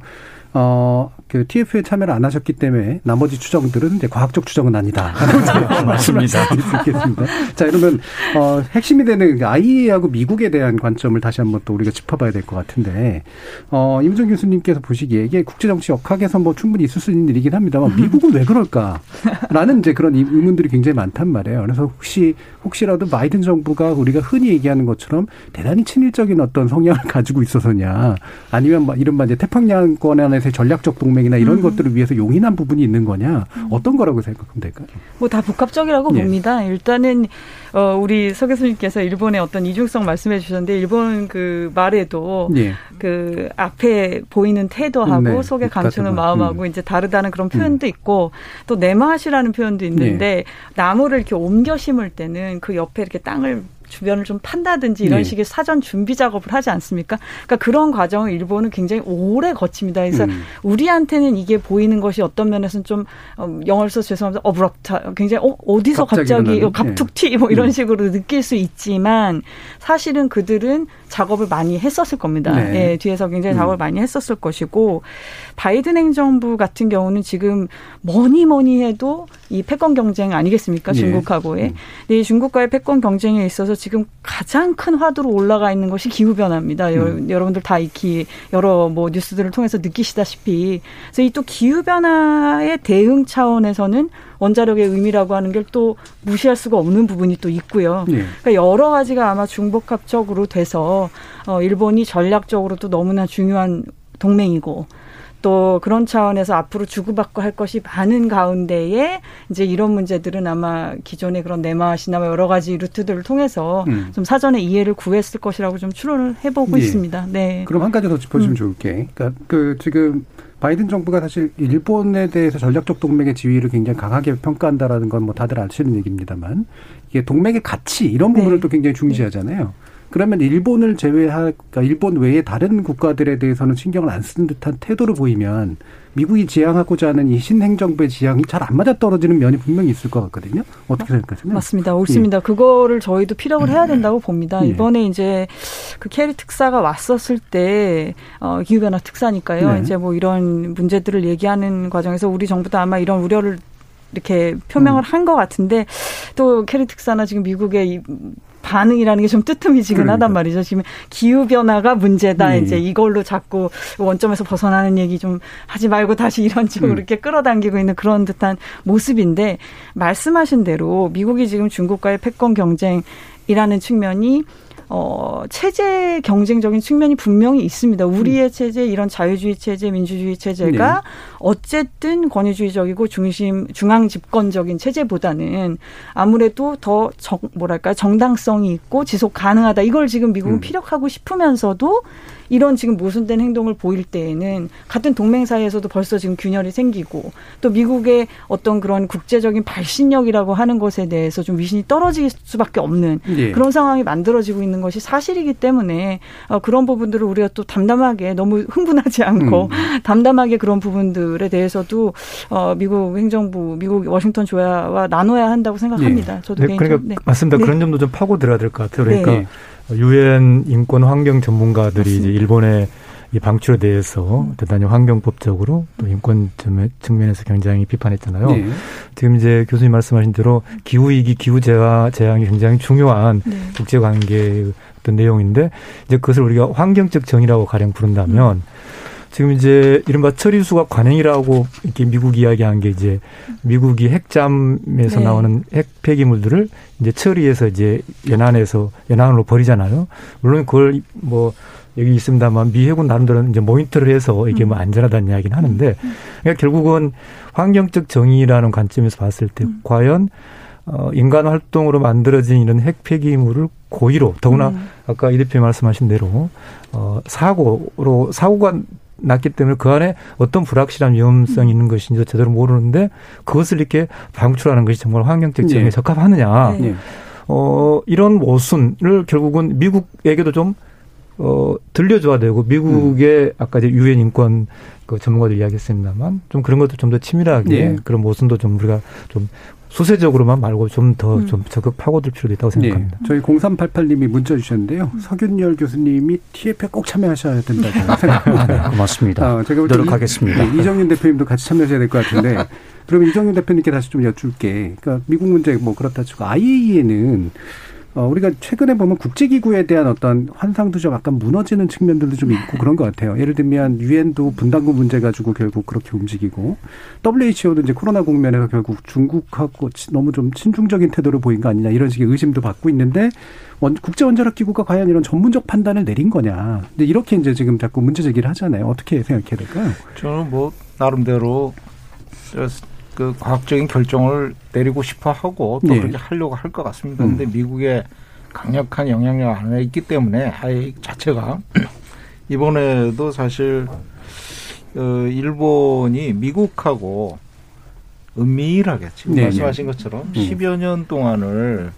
어, 그 TF에 참여를 안 하셨기 때문에 나머지 추정들은 이제 과학적 추정은 아니다. 맞습니다. 있겠습니다. 자, 이러면 어, 핵심이 되는 IEA하고 미국에 대한 관점을 다시 한번 또 우리가 짚어봐야 될 것 같은데 어, 임종 교수님께서 보시기에 이게 국제정치 역학에서 뭐 충분히 있을 수 있는 일이긴 합니다만 미국은 왜 그럴까라는 이제 그런 의문들이 굉장히 많단 말이에요. 그래서 혹시 혹시라도 바이든 정부가 우리가 흔히 얘기하는 것처럼 대단히 친일적인 어떤 성향을 가지고 있어서냐 아니면 뭐 이른바 이제 태평양권 안에서 대해서 전략적 동맹이나 이런 음. 것들을 위해서 용인한 부분이 있는 거냐 음. 어떤 거라고 생각하면 될까요? 뭐 다 복합적이라고 예. 봅니다. 일단은 어 우리 서 교수님께서 일본의 어떤 이중성 말씀해 주셨는데 일본 그 말에도 예. 그 앞에 보이는 태도하고 네. 속에 감추는 마음하고 음. 이제 다르다는 그런 표현도 음. 있고 또 내마시라는 표현도 있는데 예. 나무를 이렇게 옮겨 심을 때는 그 옆에 이렇게 땅을 주변을 좀 판다든지 이런 네. 식의 사전 준비 작업을 하지 않습니까? 그러니까 그런 과정을 일본은 굉장히 오래 거칩니다. 그래서 음. 우리한테는 이게 보이는 것이 어떤 면에서는 좀 어, 영어를 써서 죄송합니다. 어브럽트 굉장히 어, 어디서 갑자기, 갑자기 갑툭튀 뭐 이런 음. 식으로 느낄 수 있지만 사실은 그들은 작업을 많이 했었을 겁니다. 네. 예, 뒤에서 굉장히 음. 작업을 음. 많이 했었을 것이고 바이든 행정부 같은 경우는 지금 뭐니 뭐니 해도 이 패권 경쟁 아니겠습니까? 네. 중국하고의. 네. 이 중국과의 패권 경쟁에 있어서 지금 가장 큰 화두로 올라가 있는 것이 기후 변화입니다. 음. 여러분들 다 익히 여러 뭐 뉴스들을 통해서 느끼시다시피 그래서 이 또 기후 변화의 대응 차원에서는 원자력의 의미라고 하는 걸또 무시할 수가 없는 부분이 또 있고요. 네. 그러니까 여러 가지가 아마 중복합적으로 돼서 어 일본이 전략적으로도 너무나 중요한 동맹이고 또 그런 차원에서 앞으로 주고받고 할 것이 많은 가운데에 이제 이런 문제들은 아마 기존의 그런 내마시나 여러 가지 루트들을 통해서 음. 좀 사전에 이해를 구했을 것이라고 좀 추론을 해보고 예. 있습니다. 네. 그럼 한 가지 더 짚어주면 음. 좋을 게. 그러니까 그 지금 바이든 정부가 사실 일본에 대해서 전략적 동맹의 지위를 굉장히 강하게 평가한다라는 건 뭐 다들 아시는 얘기입니다만 이게 동맹의 가치 이런 부분을 네. 또 굉장히 중시하잖아요. 그러면 일본을 제외할, 그러니까 일본 외에 다른 국가들에 대해서는 신경을 안 쓰는 듯한 태도를 보이면 미국이 지향하고자 하는 이 신행정부의 지향이 잘 안 맞아 떨어지는 면이 분명히 있을 것 같거든요. 어떻게 생각하세요? 맞습니다. 옳습니다. 예. 그거를 저희도 피력을 해야 된다고 봅니다. 예. 이번에 이제 그 케리 특사가 왔었을 때, 어, 기후변화 특사니까요. 네. 이제 뭐 이런 문제들을 얘기하는 과정에서 우리 정부도 아마 이런 우려를 이렇게 표명을 음. 한것 같은데 또 케리 특사나 지금 미국의 반응이라는 게 좀 뜨뜻미지근하단 그러니까. 말이죠. 지금 기후 변화가 문제다. 네. 이제 이걸로 자꾸 원점에서 벗어나는 얘기 좀 하지 말고 다시 이런 식으로 음. 이렇게 끌어당기고 있는 그런 듯한 모습인데 말씀하신 대로 미국이 지금 중국과의 패권 경쟁이라는 측면이 어, 체제 경쟁적인 측면이 분명히 있습니다. 우리의 음. 체제, 이런 자유주의 체제, 민주주의 체제가 네. 어쨌든 권위주의적이고 중심, 중앙 집권적인 체제보다는 아무래도 더 정, 뭐랄까, 정당성이 있고 지속 가능하다. 이걸 지금 미국은 음. 피력하고 싶으면서도 이런 지금 모순된 행동을 보일 때에는 같은 동맹 사이에서도 벌써 지금 균열이 생기고 또 미국의 어떤 그런 국제적인 발신력이라고 하는 것에 대해서 좀 위신이 떨어질 수밖에 없는 예. 그런 상황이 만들어지고 있는 것이 사실이기 때문에 어, 그런 부분들을 우리가 또 담담하게 너무 흥분하지 않고 음. 담담하게 그런 부분들에 대해서도 어, 미국 행정부, 미국 워싱턴 조야와 나눠야 한다고 생각합니다. 예. 저도 네, 그러니까 네. 맞습니다. 네. 그런 점도 좀 파고 들어야 될 것 같아요. 그러니까 네. 유엔 인권 환경 전문가들이 맞습니다. 이제 일본의 이 방출에 대해서 대단히 환경법적으로 또 인권 측면에서 굉장히 비판했잖아요. 네. 지금 이제 교수님 말씀하신 대로 기후 위기, 기후 재화 재앙이 굉장히 중요한 네. 국제 관계의 어떤 내용인데 이제 그것을 우리가 환경적 정의라고 가령 부른다면 음. 지금 이제 이른바 처리수가 관행이라고 이렇게 미국 이야기한 게 이제 미국이 핵잠에서 네. 나오는 핵 폐기물들을 이제 처리해서 이제 연안에서 연안으로 버리잖아요. 물론 그걸 뭐 여기 있습니다만 미 해군 나름대로 이제 모니터를 해서 이게 뭐 음. 안전하다는 이야기는 하는데 음. 그러니까 결국은 환경적 정의라는 관점에서 봤을 때 음. 과연 어, 인간 활동으로 만들어진 이런 핵 폐기물을 고의로 더구나 음. 아까 이 대표 말씀하신 대로 어, 사고로 사고가 났기 때문에 그 안에 어떤 불확실한 위험성이 있는 것인지 제대로 모르는데 그것을 이렇게 방출하는 것이 정말 환경적 지형에 네. 적합하느냐. 네. 어, 이런 모순을 결국은 미국에게도 좀 어, 들려줘야 되고, 미국의 음. 아까 이제 유엔 인권 그 전문가들 이야기했습니다만, 좀 그런 것도 좀 더 치밀하게, 네. 그런 모순도 좀 우리가 좀 수세적으로만 말고 좀 더좀 좀 음. 적극 파고들 필요도 있다고 생각합니다. 네. 저희 0388님이 문자 주셨는데요. 음. 서균열 교수님이 TF에 꼭 참여하셔야 된다고 생각합니다. 고맙습니다. 어, 제가 노력하겠습니다. 이, 네, 이정윤 대표님도 같이 참여하셔야 될 것 같은데 그럼 이정윤 대표님께 다시 좀 여쭐게. 그러니까 미국 문제 뭐 그렇다 치고 IAEA는 어, 우리가 최근에 보면 국제기구에 대한 어떤 환상도 좀 약간 무너지는 측면들도 좀 있고 그런 것 같아요. 예를 들면 유엔도 분담금 문제 가지고 결국 그렇게 움직이고 WHO도 이제 코로나 국면에서 결국 중국하고 너무 좀 친중적인 태도를 보인 거 아니냐 이런 식의 의심도 받고 있는데 국제원자력기구가 과연 이런 전문적 판단을 내린 거냐. 근데 이렇게 이제 지금 자꾸 문제 제기를 하잖아요. 어떻게 생각해야 될까요? 저는 뭐 나름대로 그 과학적인 결정을 내리고 싶어 하고 또 네. 그렇게 하려고 할 것 같습니다. 그런데 음. 미국의 강력한 영향력 안에 있기 때문에 아예 자체가 이번에도 사실 어, 일본이 미국하고 은밀하게 지금 네, 네. 말씀하신 것처럼 음. 10여 년 동안을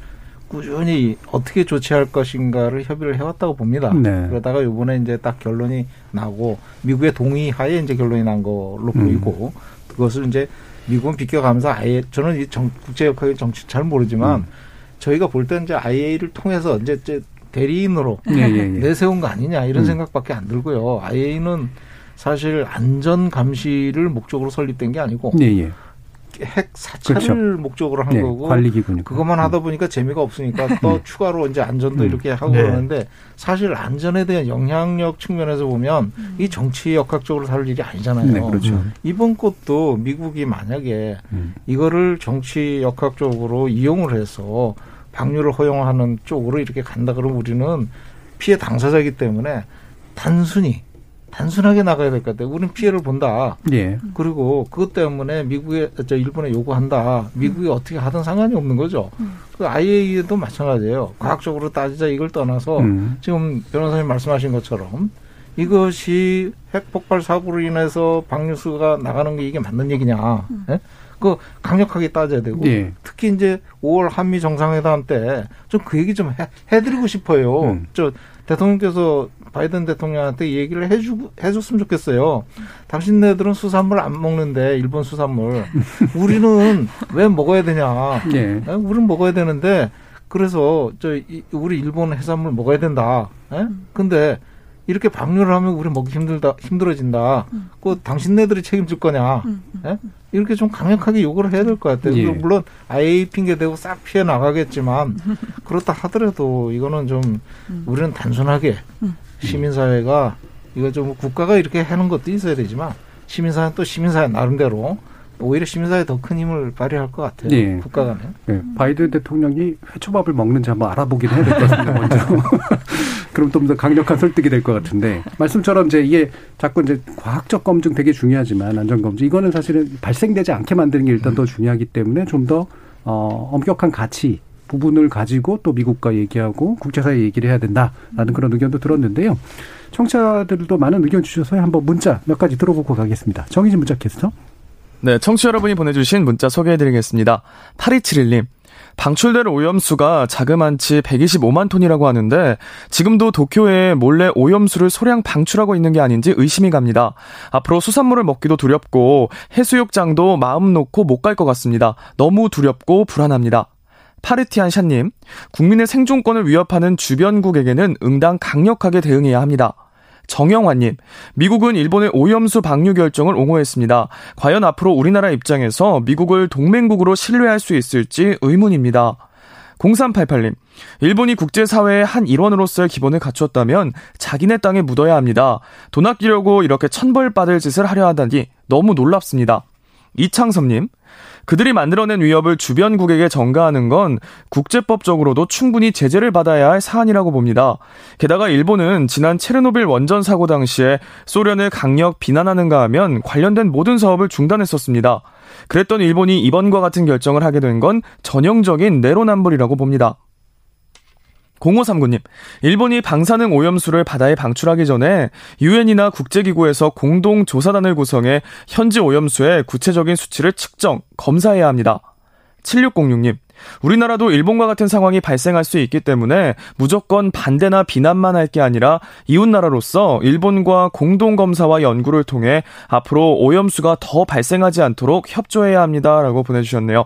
꾸준히 어떻게 조치할 것인가를 협의를 해왔다고 봅니다. 네. 그러다가 이번에 이제 딱 결론이 나고 미국의 동의하에 이제 결론이 난 걸로 보이고 음. 그것을 이제 미국은 비껴가면서 아예 저는 이 정, 국제 역학의 정치 잘 모르지만 음. 저희가 볼 때는 이제 IA를 통해서 이제, 이제 대리인으로 예, 예, 예. 내세운 거 아니냐 이런 음. 생각밖에 안 들고요. IA는 사실 안전 감시를 목적으로 설립된 게 아니고 예, 예. 핵 사찰을 그렇죠. 목적으로 한 네, 거고 관리기구니까. 그것만 하다 음. 보니까 재미가 없으니까 또 네. 추가로 이제 안전도 음. 이렇게 하고 네. 그러는데 사실 안전에 대한 영향력 측면에서 보면 음. 이 정치 역학적으로 다룰 일이 아니잖아요. 네, 그렇죠. 음. 이번 것도 미국이 만약에 음. 이거를 정치 역학적으로 이용을 해서 방류를 허용하는 쪽으로 이렇게 간다 그러면 우리는 피해 당사자이기 때문에 단순히 단순하게 나가야 될 것 같아요. 우리는 피해를 본다. 예. 그리고 그것 때문에 미국에 저 일본에 요구한다. 미국이 음. 어떻게 하든 상관이 없는 거죠. 음. 그 IAEA도 마찬가지예요. 과학적으로 따지자 이걸 떠나서 음. 지금 변호사님 말씀하신 것처럼 이것이 핵 폭발 사고로 인해서 방류수가 나가는 게 이게 맞는 얘기냐? 음. 예? 그 강력하게 따져야 되고 예. 특히 이제 5월 한미 정상회담 때 좀 그 얘기 좀 해, 해드리고 싶어요. 음. 저 대통령께서 바이든 대통령한테 얘기를 해주 해줬으면 좋겠어요. 당신네들은 수산물 안 먹는데 일본 수산물 우리는 왜 먹어야 되냐? 예. 예? 우리는 먹어야 되는데 그래서 저 우리 일본 해산물 먹어야 된다. 예? 근데 이렇게 방류를 하면 우리 먹기 힘들다 힘들어진다. 음. 그 당신네들이 책임질 거냐? 음. 예? 이렇게 좀 강력하게 요구를 해야 될 것 같아요. 예. 물론 IA 핑계 대고 싹 피해 나가겠지만 그렇다 하더라도 이거는 좀 음. 우리는 단순하게 음. 시민사회가 이거 좀 국가가 이렇게 하는 것도 있어야 되지만 시민사회 또 시민사회 나름대로 오히려 시민사회 더큰 힘을 발휘할 것 같아요. 네. 국가 간에. 네. 바이든 대통령이 회초밥을 먹는지 한번 알아보긴 해야 될 것 같은데 먼저. 그럼 좀 더 강력한 설득이 될 것 같은데 말씀처럼 이제 이게 자꾸 이제 과학적 검증 되게 중요하지만 안전 검증 이거는 사실은 발생되지 않게 만드는 게 일단 더 중요하기 때문에 좀더 어, 엄격한 가치 부분을 가지고 또 미국과 얘기하고 국제사회 얘기를 해야 된다라는 그런 의견도 들었는데요. 청취자들도 많은 의견 주셔서 한번 문자 몇 가지 들어보고 가겠습니다. 정희진 문자 캐스터. 네, 청취 여러분이 보내주신 문자 소개해드리겠습니다. 8271님. 방출될 오염수가 자그만치 125만 톤이라고 하는데 지금도 도쿄에 몰래 오염수를 소량 방출하고 있는 게 아닌지 의심이 갑니다. 앞으로 수산물을 먹기도 두렵고 해수욕장도 마음 놓고 못 갈 것 같습니다. 너무 두렵고 불안합니다. 파르티안 샤님, 국민의 생존권을 위협하는 주변국에게는 응당 강력하게 대응해야 합니다. 정영환님, 미국은 일본의 오염수 방류 결정을 옹호했습니다. 과연 앞으로 우리나라 입장에서 미국을 동맹국으로 신뢰할 수 있을지 의문입니다. 0388님, 일본이 국제사회의 한 일원으로서의 기본을 갖췄다면 자기네 땅에 묻어야 합니다. 돈 아끼려고 이렇게 천벌받을 짓을 하려 하다니 너무 놀랍습니다. 이창섭님, 그들이 만들어낸 위협을 주변국에게 전가하는 건 국제법적으로도 충분히 제재를 받아야 할 사안이라고 봅니다. 게다가 일본은 지난 체르노빌 원전 사고 당시에 소련을 강력 비난하는가 하면 관련된 모든 사업을 중단했었습니다. 그랬던 일본이 이번과 같은 결정을 하게 된 건 전형적인 내로남불이라고 봅니다. 0539님, 일본이 방사능 오염수를 바다에 방출하기 전에 유엔이나 국제기구에서 공동 조사단을 구성해 현지 오염수의 구체적인 수치를 측정, 검사해야 합니다. 7606님, 우리나라도 일본과 같은 상황이 발생할 수 있기 때문에 무조건 반대나 비난만 할 게 아니라 이웃나라로서 일본과 공동검사와 연구를 통해 앞으로 오염수가 더 발생하지 않도록 협조해야 합니다. 라고 보내주셨네요.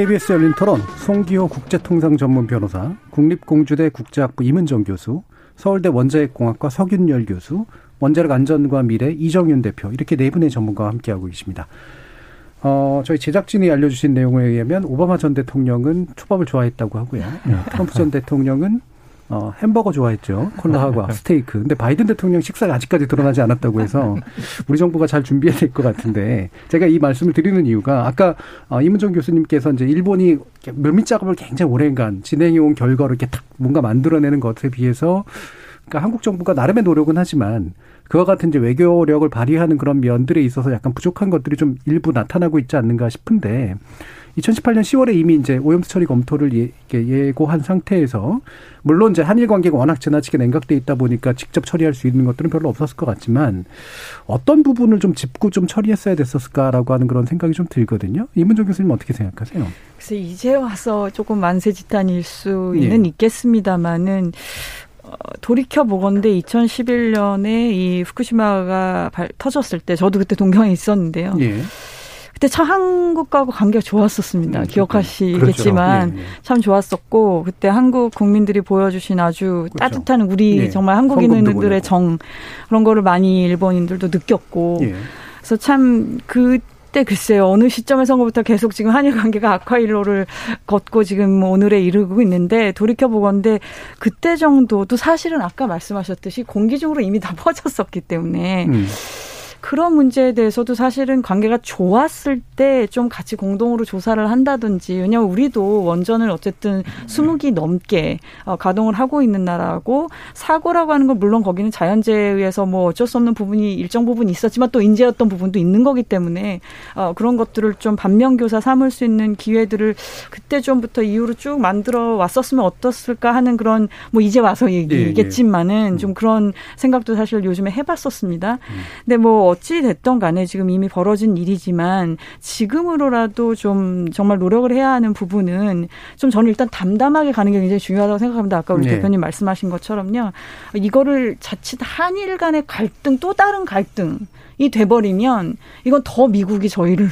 KBS 열린 토론 송기호 국제통상 전문 변호사, 국립공주대 국제학부 임은정 교수, 서울대 원자핵공학과 석윤열 교수, 원자력 안전과 미래 이정윤 대표 이렇게 네 분의 전문가와 함께하고 계십니다. 어, 저희 제작진이 알려주신 내용에 의하면 오바마 전 대통령은 초밥을 좋아했다고 하고요. 네, 트럼프 전 대통령은 어, 햄버거 좋아했죠. 콜라하고 스테이크. 근데 바이든 대통령 식사가 아직까지 드러나지 않았다고 해서 우리 정부가 잘 준비해야 될 것 같은데 제가 이 말씀을 드리는 이유가 아까 어, 이문정 교수님께서 이제 일본이 묘미 작업을 굉장히 오랜간 진행해온 결과로 이렇게 탁 뭔가 만들어내는 것에 비해서 그러니까 한국 정부가 나름의 노력은 하지만 그와 같은 이제 외교력을 발휘하는 그런 면들에 있어서 약간 부족한 것들이 좀 일부 나타나고 있지 않는가 싶은데 2018년 10월에 이미 이제 오염수 처리 검토를 예, 예고한 상태에서 물론 이제 한일 관계가 워낙 지나치게 냉각돼 있다 보니까 직접 처리할 수 있는 것들은 별로 없었을 것 같지만 어떤 부분을 좀 짚고 좀 처리했어야 됐었을까라고 하는 그런 생각이 좀 들거든요. 이문정 교수님 어떻게 생각하세요? 글쎄 이제 와서 조금 만세지탄일 수는 예. 있겠습니다만은 어, 돌이켜 보건데 2011년에 이 후쿠시마가 발, 터졌을 때 저도 그때 동경에 있었는데요. 예. 그때 참 한국하고 관계가 좋았었습니다. 음, 기억하시겠지만 그렇죠. 예, 예. 참 좋았었고 그때 한국 국민들이 보여주신 아주 그렇죠. 따뜻한 우리 예. 정말 한국인들의 정 그런 거를 많이 일본인들도 느꼈고 예. 그래서 참 그 때 글쎄요 어느 시점에서부터 계속 지금 한일 관계가 악화일로를 걷고 지금 오늘에 이르고 있는데 돌이켜 보건데 그때 정도도 사실은 아까 말씀하셨듯이 공기적으로 이미 다 퍼졌었기 때문에. 음. 그런 문제에 대해서도 사실은 관계가 좋았을 때 좀 같이 공동으로 조사를 한다든지 왜냐하면 우리도 원전을 어쨌든 스무 기 넘게 어, 가동을 하고 있는 나라고 사고라고 하는 건 물론 거기는 자연재해에 의해서 뭐 어쩔 수 없는 부분이 일정 부분 있었지만 또 인재였던 부분도 있는 거기 때문에 어, 그런 것들을 좀 반면교사 삼을 수 있는 기회들을 그때 좀부터 이후로 쭉 만들어 왔었으면 어떻을까 하는 그런 뭐 이제 와서 얘기겠지만은 예, 예. 좀 그런 생각도 사실 요즘에 해봤었습니다. 음. 근데 뭐 어찌 됐던 간에 지금 이미 벌어진 일이지만 지금으로라도 좀 정말 노력을 해야 하는 부분은 좀 저는 일단 담담하게 가는 게 굉장히 중요하다고 생각합니다. 아까 우리 네. 대표님 말씀하신 것처럼요. 이거를 자칫 한일 간의 갈등 또 다른 갈등이 돼버리면 이건 더 미국이 저희를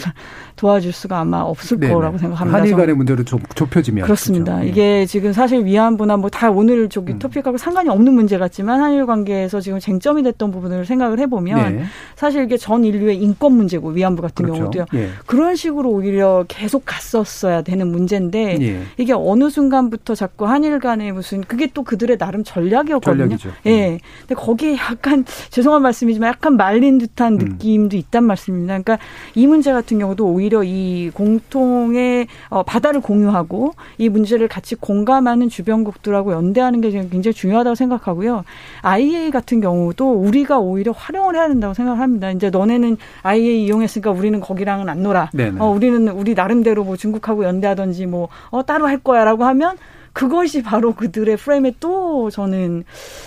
도와줄 수가 아마 없을 네네. 거라고 생각합니다. 한일 간의 문제로 좀 좁혀지면 그렇습니다. 그렇죠. 이게 지금 사실 위안부나 뭐 다 오늘 저기 음. 토픽하고 상관이 없는 문제 같지만 한일 관계에서 지금 쟁점이 됐던 부분을 생각을 해보면 네. 사실 이게 전 인류의 인권 문제고 위안부 같은 그렇죠. 경우도요. 예. 그런 식으로 오히려 계속 갔었어야 되는 문제인데 예. 이게 어느 순간부터 자꾸 한일 간에 무슨 그게 또 그들의 나름 전략이었거든요. 전략이죠. 예. 음. 근데 거기에 약간 죄송한 말씀이지만 약간 말린 듯한 음. 느낌도 있단 말씀입니다. 그러니까 이 문제 같은 경우도 오히려 오히려 이 공통의 어, 바다를 공유하고 이 문제를 같이 공감하는 주변국들하고 연대하는 게 굉장히 중요하다고 생각하고요. IEA 같은 경우도 우리가 오히려 활용을 해야 된다고 생각을 합니다. 이제 너네는 IEA 이용했으니까 우리는 거기랑은 안 놀아. 네네. 어, 우리는 우리 나름대로 뭐 중국하고 연대하든지 뭐 어, 따로 할 거야라고 하면 그것이 바로 그들의 프레임에 또 저는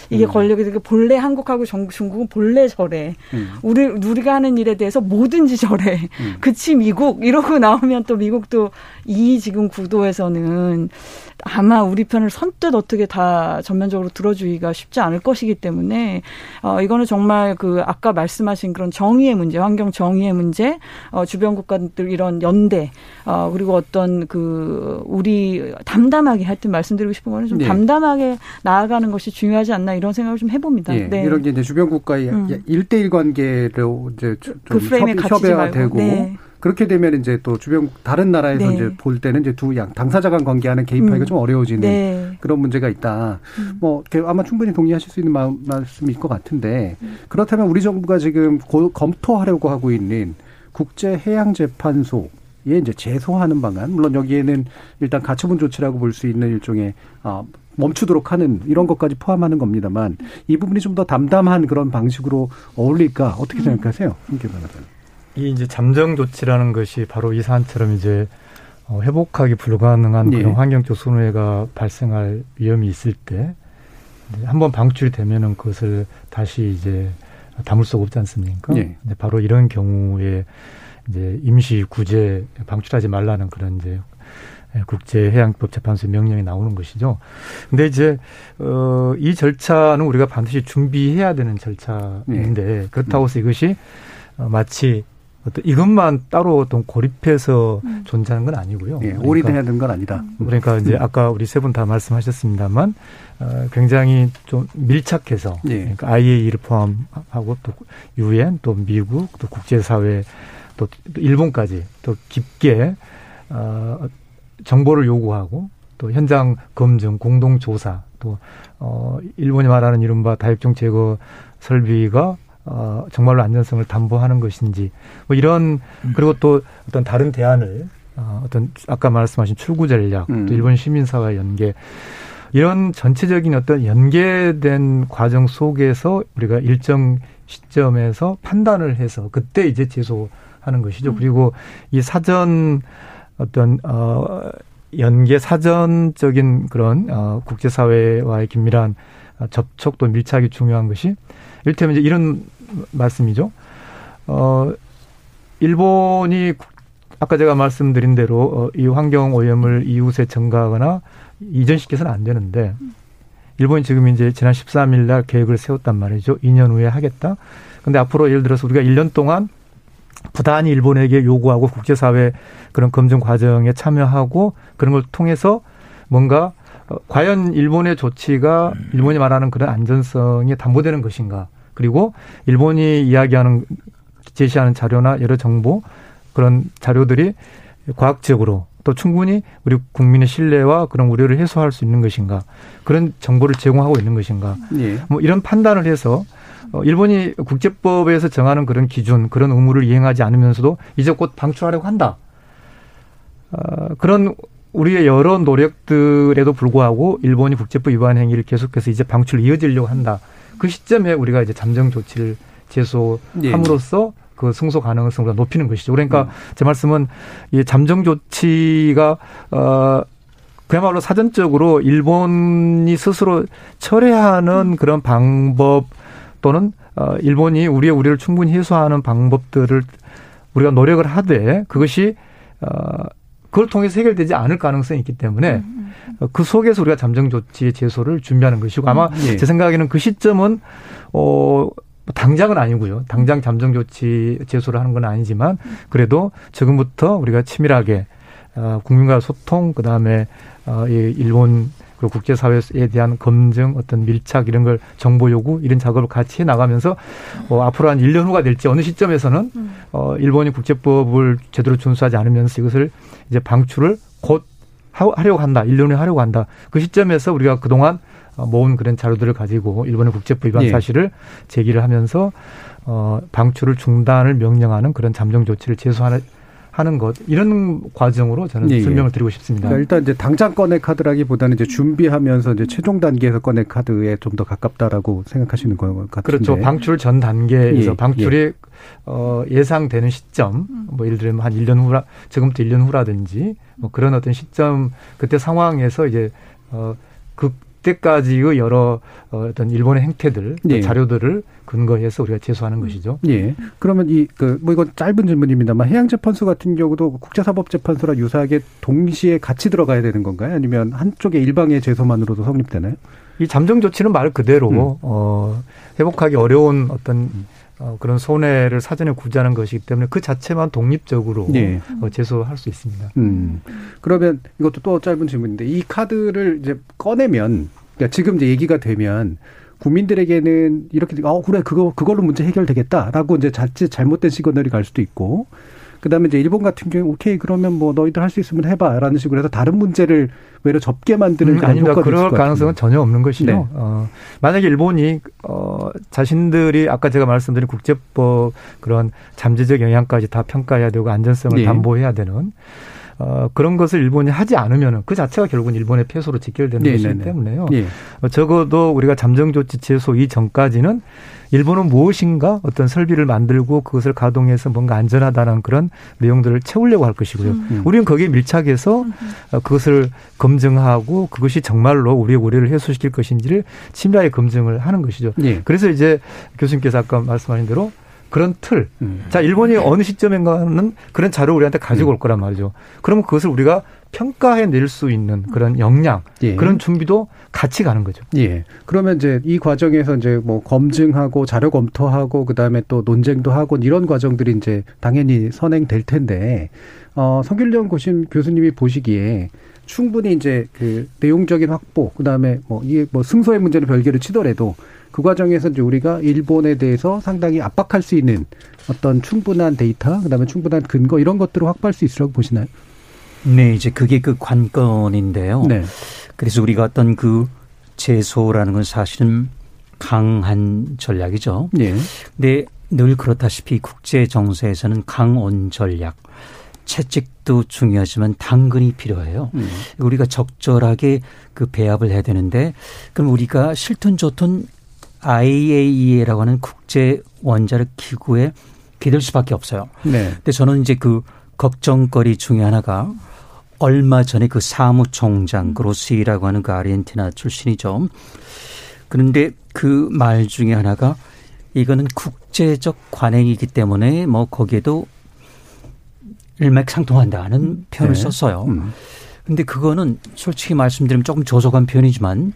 이게 음. 걸리게 되게 본래 한국하고 중국은 본래 저래. 음. 우리 우리가 하는 일에 대해서 뭐든지 저래. 음. 그치 미국 이러고 나오면 또 미국도 이 지금 구도에서는 아마 우리 편을 선뜻 어떻게 다 전면적으로 들어주기가 쉽지 않을 것이기 때문에 어 이거는 정말 그 아까 말씀하신 그런 정의의 문제, 환경 정의의 문제, 어 주변 국가들 이런 연대, 어 그리고 어떤 그 우리 담담하게 하여튼 말씀드리고 싶은 거는 좀 네. 담담하게 나아가는 것이 중요하지 않나 이런 생각을 좀 해봅니다. 네. 네. 이런 게 이제 주변 국가의 음. 일대일 관계로 이제 좀 그 협, 협의가 되고 네. 그렇게 되면 이제 또 주변 다른 나라에서 네. 이제 볼 때는 이제 두 양 당사자 간 관계하는 개입하기가 음. 좀 어려워지는 네. 그런 문제가 있다. 음. 뭐 아마 충분히 동의하실 수 있는 마, 말씀일 것 같은데 음. 그렇다면 우리 정부가 지금 고, 검토하려고 하고 있는 국제 해양 재판소 에 이제 제소하는 방안 물론 여기에는 일단 가처분 조치라고 볼 수 있는 일종의 아 멈추도록 하는 이런 것까지 포함하는 겁니다만 이 부분이 좀 더 담담한 그런 방식으로 어울릴까 어떻게 생각하세요, 김 변호사님? 이 이제 잠정 조치라는 것이 바로 이 사안처럼 이제 어, 회복하기 불가능한 예. 그런 환경적 손해가 발생할 위험이 있을 때 한번 방출이 되면은 그것을 다시 이제 담을 수가 없지 않습니까? 예. 바로 이런 경우에 이제 임시 구제 방출하지 말라는 그런 이제 국제해양법 재판소 명령이 나오는 것이죠. 근데 이제 어이 절차는 우리가 반드시 준비해야 되는 절차인데 네. 그렇다고 해서 이것이 어, 마치 어떤 이것만 따로 어떤 고립해서 음. 존재하는 건 아니고요. 예, 그러니까, 올인해야 되는 건 아니다. 그러니까 이제 음. 아까 우리 세 분 다 말씀하셨습니다만 어, 굉장히 좀 밀착해서 예. 그러니까 IAEA를 포함하고 또 유엔 또 미국 또 국제사회 또 일본까지 또 깊게 어, 정보를 요구하고 또 현장 검증, 공동 조사, 또 어, 일본이 말하는 이른바 다육종 제거 설비가 어, 정말로 안전성을 담보하는 것인지 뭐 이런 음. 그리고 또 어떤 다른 대안을 어, 어떤 아까 말씀하신 출구 전략, 음. 또 일본 시민사회 연계 이런 전체적인 어떤 연계된 과정 속에서 우리가 일정 시점에서 판단을 해서 그때 이제 제소하는 것이죠. 음. 그리고 이 사전 어떤 어 연계 사전적인 그런 어 국제사회와의 긴밀한 접촉도 밀착이 중요한 것이 일테면 이제 이런 말씀이죠. 어 일본이 아까 제가 말씀드린 대로 어, 이 환경 오염을 이웃에 전가하거나 이전시켜서는 안 되는데 일본이 지금 이제 지난 13일 날 계획을 세웠단 말이죠. 2년 후에 하겠다. 근데 앞으로 예를 들어서 우리가 1년 동안 부단히 일본에게 요구하고 국제사회 그런 검증 과정에 참여하고 그런 걸 통해서 뭔가 어, 과연 일본의 조치가 일본이 말하는 그런 안전성이 담보되는 것인가 그리고 일본이 이야기하는 제시하는 자료나 여러 정보 그런 자료들이 과학적으로 또 충분히 우리 국민의 신뢰와 그런 우려를 해소할 수 있는 것인가 그런 정보를 제공하고 있는 것인가 예. 뭐 이런 판단을 해서 어, 일본이 국제법에서 정하는 그런 기준, 그런 의무를 이행하지 않으면서도 이제 곧 방출하려고 한다. 어, 그런 우리의 여러 노력들에도 불구하고 일본이 국제법 위반 행위를 계속해서 이제 방출 이어지려고 한다. 그 시점에 우리가 이제 잠정 조치를 제소함으로써 예. 그 승소 가능성을 높이는 것이죠. 그러니까 음. 제 말씀은 이 잠정 조치가 어 그야말로 사전적으로 일본이 스스로 철회하는 음. 그런 방법 또는 어 일본이 우리의 우려를 충분히 해소하는 방법들을 우리가 노력을 하되 그것이 어 그걸 통해서 해결되지 않을 가능성이 있기 때문에 음, 음, 음. 그 속에서 우리가 잠정 조치의 제소를 준비하는 것이고 아마 예. 제 생각에는 그 시점은 어 당장은 아니고요. 당장 잠정 조치 제소를 하는 건 아니지만 그래도 지금부터 우리가 치밀하게 어 국민과 소통 그다음에 어이 일본 그 국제사회에 대한 검증, 어떤 밀착 이런 걸 정보 요구 이런 작업을 같이 해 나가면서 어, 앞으로 한 1년 후가 될지 어느 시점에서는 음. 어, 일본이 국제법을 제대로 준수하지 않으면서 이것을 이제 방출을 곧 하려고 한다. 1년 후에 하려고 한다. 그 시점에서 우리가 그동안 어, 모은 그런 자료들을 가지고 일본의 국제법 위반 예. 사실을 제기를 하면서 어, 방출을 중단을 명령하는 그런 잠정 조치를 제소하는 하는 것 이런 과정으로 저는 예, 예. 설명을 드리고 싶습니다. 그러니까 일단 이제 당장 꺼내 카드라기보다는 이제 준비하면서 이제 최종 단계에서 꺼내 카드에 좀 더 가깝다라고 생각하시는 것 같은데. 그렇죠. 방출 전 단계에서 예, 방출이 예. 어, 예상되는 시점, 뭐 예를 들면 한 1년 후라 지금부터 1년 후라든지 뭐 그런 어떤 시점 그때 상황에서 이제 어, 그 그때까지의 여러 어, 어떤 일본의 행태들, 예. 자료들을 근거해서 우리가 제소하는 것이죠. 예. 그러면 이 그 뭐 이건 짧은 질문입니다만 해양재판소 같은 경우도 국제사법재판소랑 유사하게 동시에 같이 들어가야 되는 건가요? 아니면 한쪽의 일방의 제소만으로도 성립되나요? 이 잠정 조치는 말 그대로 음. 어, 회복하기 어려운 어떤 어, 그런 손해를 사전에 구제하는 것이기 때문에 그 자체만 독립적으로 네. 어, 제소할 수 있습니다. 음. 그러면 이것도 또 짧은 질문인데 이 카드를 이제 꺼내면 그러니까 지금 이제 얘기가 되면 국민들에게는 이렇게 어 그래 그거 그걸로 문제 해결되겠다라고 이제 자칫 잘못된 시그널이 갈 수도 있고 그다음에 이제 일본 같은 경우 오케이 그러면 뭐 너희들 할 수 있으면 해봐라는 식으로 해서 다른 문제를 외려 접게 만드는 음, 아닙니다. 그럴 가능성은 전혀 없는 것이죠. 네. 어, 만약에 일본이 어, 자신들이 아까 제가 말씀드린 국제법 그런 잠재적 영향까지 다 평가해야 되고 안전성을 네. 담보해야 되는 어, 그런 것을 일본이 하지 않으면 그 자체가 결국은 일본의 패소로 직결되는 네, 것이기 네, 네. 때문에요. 네. 어, 적어도 우리가 잠정조치 취소 이전까지는 일본은 무엇인가 어떤 설비를 만들고 그것을 가동해서 뭔가 안전하다는 그런 내용들을 채우려고 할 것이고요. 음. 우리는 거기에 밀착해서 음. 그것을 검증하고 그것이 정말로 우리의 우려를 해소시킬 것인지를 침략하게 검증을 하는 것이죠. 예. 그래서 이제 교수님께서 아까 말씀하신 대로 그런 틀. 음. 자, 일본이 어느 시점인가는 그런 자료를 우리한테 가지고 올 거란 말이죠. 그러면 그것을 우리가 평가해 낼 수 있는 그런 역량, 예. 그런 준비도 같이 가는 거죠. 예. 그러면 이제 이 과정에서 이제 뭐 검증하고 자료 검토하고 그다음에 또 논쟁도 하고 이런 과정들이 이제 당연히 선행될 텐데 어 성길령 고심 교수님이 보시기에 충분히 이제 그 내용적인 확보 그다음에 뭐 이게 뭐 승소의 문제는 별개로 치더라도 그 과정에서 이제 우리가 일본에 대해서 상당히 압박할 수 있는 어떤 충분한 데이터, 그다음에 충분한 근거 이런 것들을 확보할 수 있으라고 보시나요? 네, 이제 그게 그 관건인데요. 네. 그래서 우리가 어떤 그 제소라는 건 사실은 강한 전략이죠. 네. 근데 늘 그렇다시피 국제 정세에서는 강온 전략, 채찍도 중요하지만 당근이 필요해요. 음. 우리가 적절하게 그 배합을 해야 되는데 그럼 우리가 싫든 좋든 IAEA라고 하는 국제 원자력 기구에 기댈 수밖에 없어요. 네. 근데 저는 이제 그 걱정거리 중에 하나가 얼마 전에 그 사무총장 그로스이라고 하는 그 아르헨티나 출신이죠. 그런데 그 말 중에 하나가 이거는 국제적 관행이기 때문에 뭐 거기에도 일맥상통한다는 표현을 네. 썼어요. 음. 근데 그거는 솔직히 말씀드리면 조금 조속한 표현이지만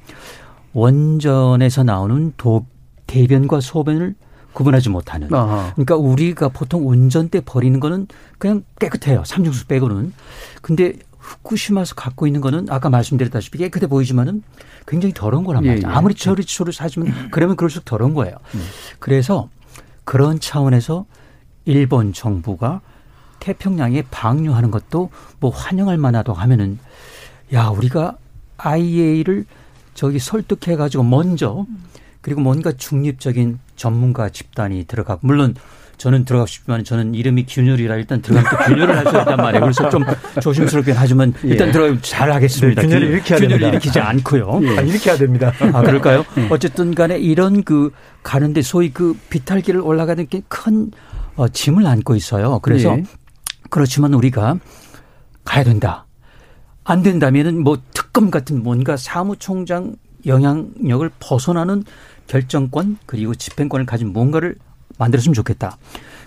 원전에서 나오는 도, 대변과 소변을 구분하지 못하는. 아하. 그러니까 우리가 보통 운전 때 버리는 거는 그냥 깨끗해요. 삼중수 빼고는. 근데 후쿠시마에서 갖고 있는 거는 아까 말씀드렸다시피 깨끗해 보이지만은 굉장히 더러운 거란 예, 말이죠. 예, 예. 아무리 처리초를 사주면 그러면 그럴수록 더러운 거예요. 음. 그래서 그런 차원에서 일본 정부가 태평양에 방류하는 것도 뭐 환영할 만하다고 하면은 야 우리가 IA를 저기 설득해 가지고 먼저 그리고 뭔가 중립적인 전문가 집단이 들어가고 물론 저는 들어가고 싶지만 저는 이름이 균열이라 일단 들어가면 또 균열을 할 수 있단 말이에요. 그래서 좀 조심스럽긴 하지만 일단 예. 들어가면 잘 하겠습니다. 네, 균열을 일으켜야 균열을 됩니다. 일으키지 않고요. 예. 아, 일으켜야 됩니다. 아, 그럴까요? 예. 어쨌든 간에 이런 그 가는데 소위 그 비탈길을 올라가는 게 큰 어, 짐을 안고 있어요. 그래서 예. 그렇지만 우리가 가야 된다. 안 된다면은 뭐 특검 같은 뭔가 사무총장 영향력을 벗어나는 결정권 그리고 집행권을 가진 뭔가를 만들었으면 좋겠다.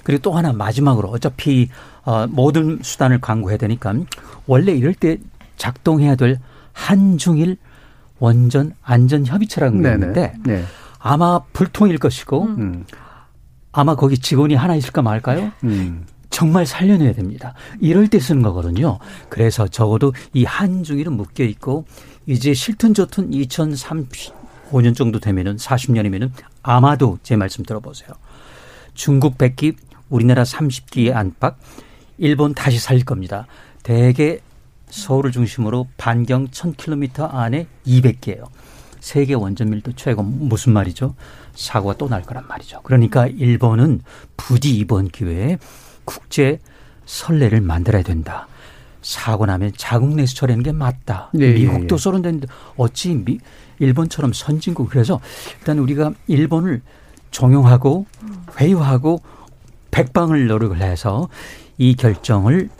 그리고 또 하나 마지막으로 어차피 어 모든 수단을 강구해야 되니까 원래 이럴 때 작동해야 될 한중일 원전 안전 협의체라는 게 있는데 네. 아마 불통일 것이고 음. 아마 거기 직원이 하나 있을까 말까요? 음. 정말 살려내야 됩니다. 이럴 때 쓰는 거거든요. 그래서 적어도 이 한중일은 묶여 있고 이제 실튼 좋든 2035년 정도 되면은 40년이면은 아마도 제 말씀 들어보세요. 중국 100기, 우리나라 30기의 안팎, 일본 다시 살릴 겁니다. 대개 서울을 중심으로 반경 1000km 안에 200개예요. 세계 원전 밀도 최고 무슨 말이죠? 사고가 또 날 거란 말이죠. 그러니까 일본은 부디 이번 기회에 국제 선례를 만들어야 된다. 사고 나면 자국 내에서 처리하는 게 맞다. 네, 미국도 예. 소련되는데 어찌 미, 일본처럼 선진국 그래서 일단 우리가 일본을 종용하고 회유하고 백방을 노력을 해서 이 결정을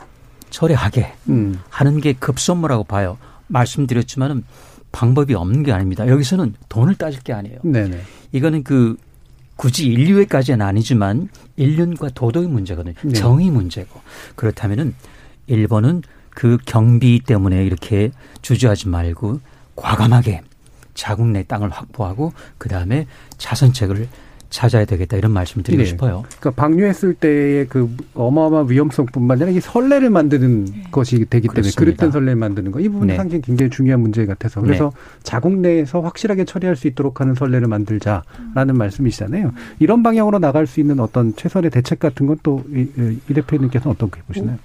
철회하게 음. 하는 게 급선무라고 봐요. 말씀드렸지만은 방법이 없는 게 아닙니다. 여기서는 돈을 따질 게 아니에요. 네네. 이거는 그 굳이 인류에까지는 아니지만 인륜과 도덕의 문제거든요. 네. 정의 문제고. 그렇다면은 일본은 그 경비 때문에 이렇게 주저하지 말고 과감하게 자국 내 땅을 확보하고 그 다음에 자선책을 찾아야 되겠다 이런 말씀을 드리고 네. 싶어요. 그러니까 방류했을 때의 그 어마어마한 위험성뿐만 아니라 이 설레를 만드는 네. 것이 되기 때문에 그릇된 설레를 만드는 거 이 부분이 네. 상당히 굉장히 중요한 문제 같아서 그래서 네. 자국 내에서 확실하게 처리할 수 있도록 하는 설레를 만들자라는 말씀이시잖아요. 이런 방향으로 나갈 수 있는 어떤 최선의 대책 같은 건 또 이 대표님께서는 어떻게 보시나요?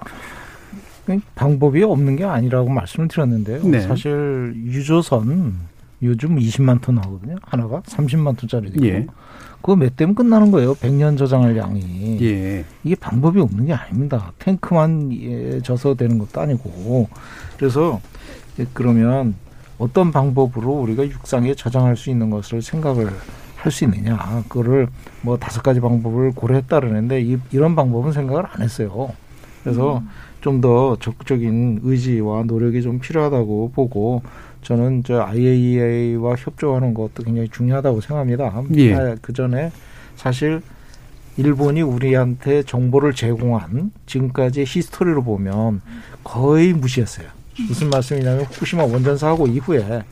방법이 없는 게 아니라고 말씀을 드렸는데요. 네. 사실 유조선 요즘 20만 톤 하거든요. 하나가 30만 톤짜리도 있고. 예. 그거 몇 대면 끝나는 거예요. 100년 저장할 양이. 예. 이게 방법이 없는 게 아닙니다. 탱크만 예, 져서 되는 것도 아니고. 그래서 그러면 어떤 방법으로 우리가 육상에 저장할 수 있는 것을 생각을 할 수 있느냐. 그거를 뭐 다섯 가지 방법을 고려했다 그러는데 이, 이런 방법은 생각을 안 했어요. 그래서 음. 좀더 적극적인 의지와 노력이 좀 필요하다고 보고 저는 저 IAEA와 협조하는 것도 굉장히 중요하다고 생각합니다. 예. 아, 그 전에 사실 일본이 우리한테 정보를 제공한 지금까지 history로 보면 거의 무시했어요. 무슨 말씀이냐면 후쿠시마 원전 사고 이후에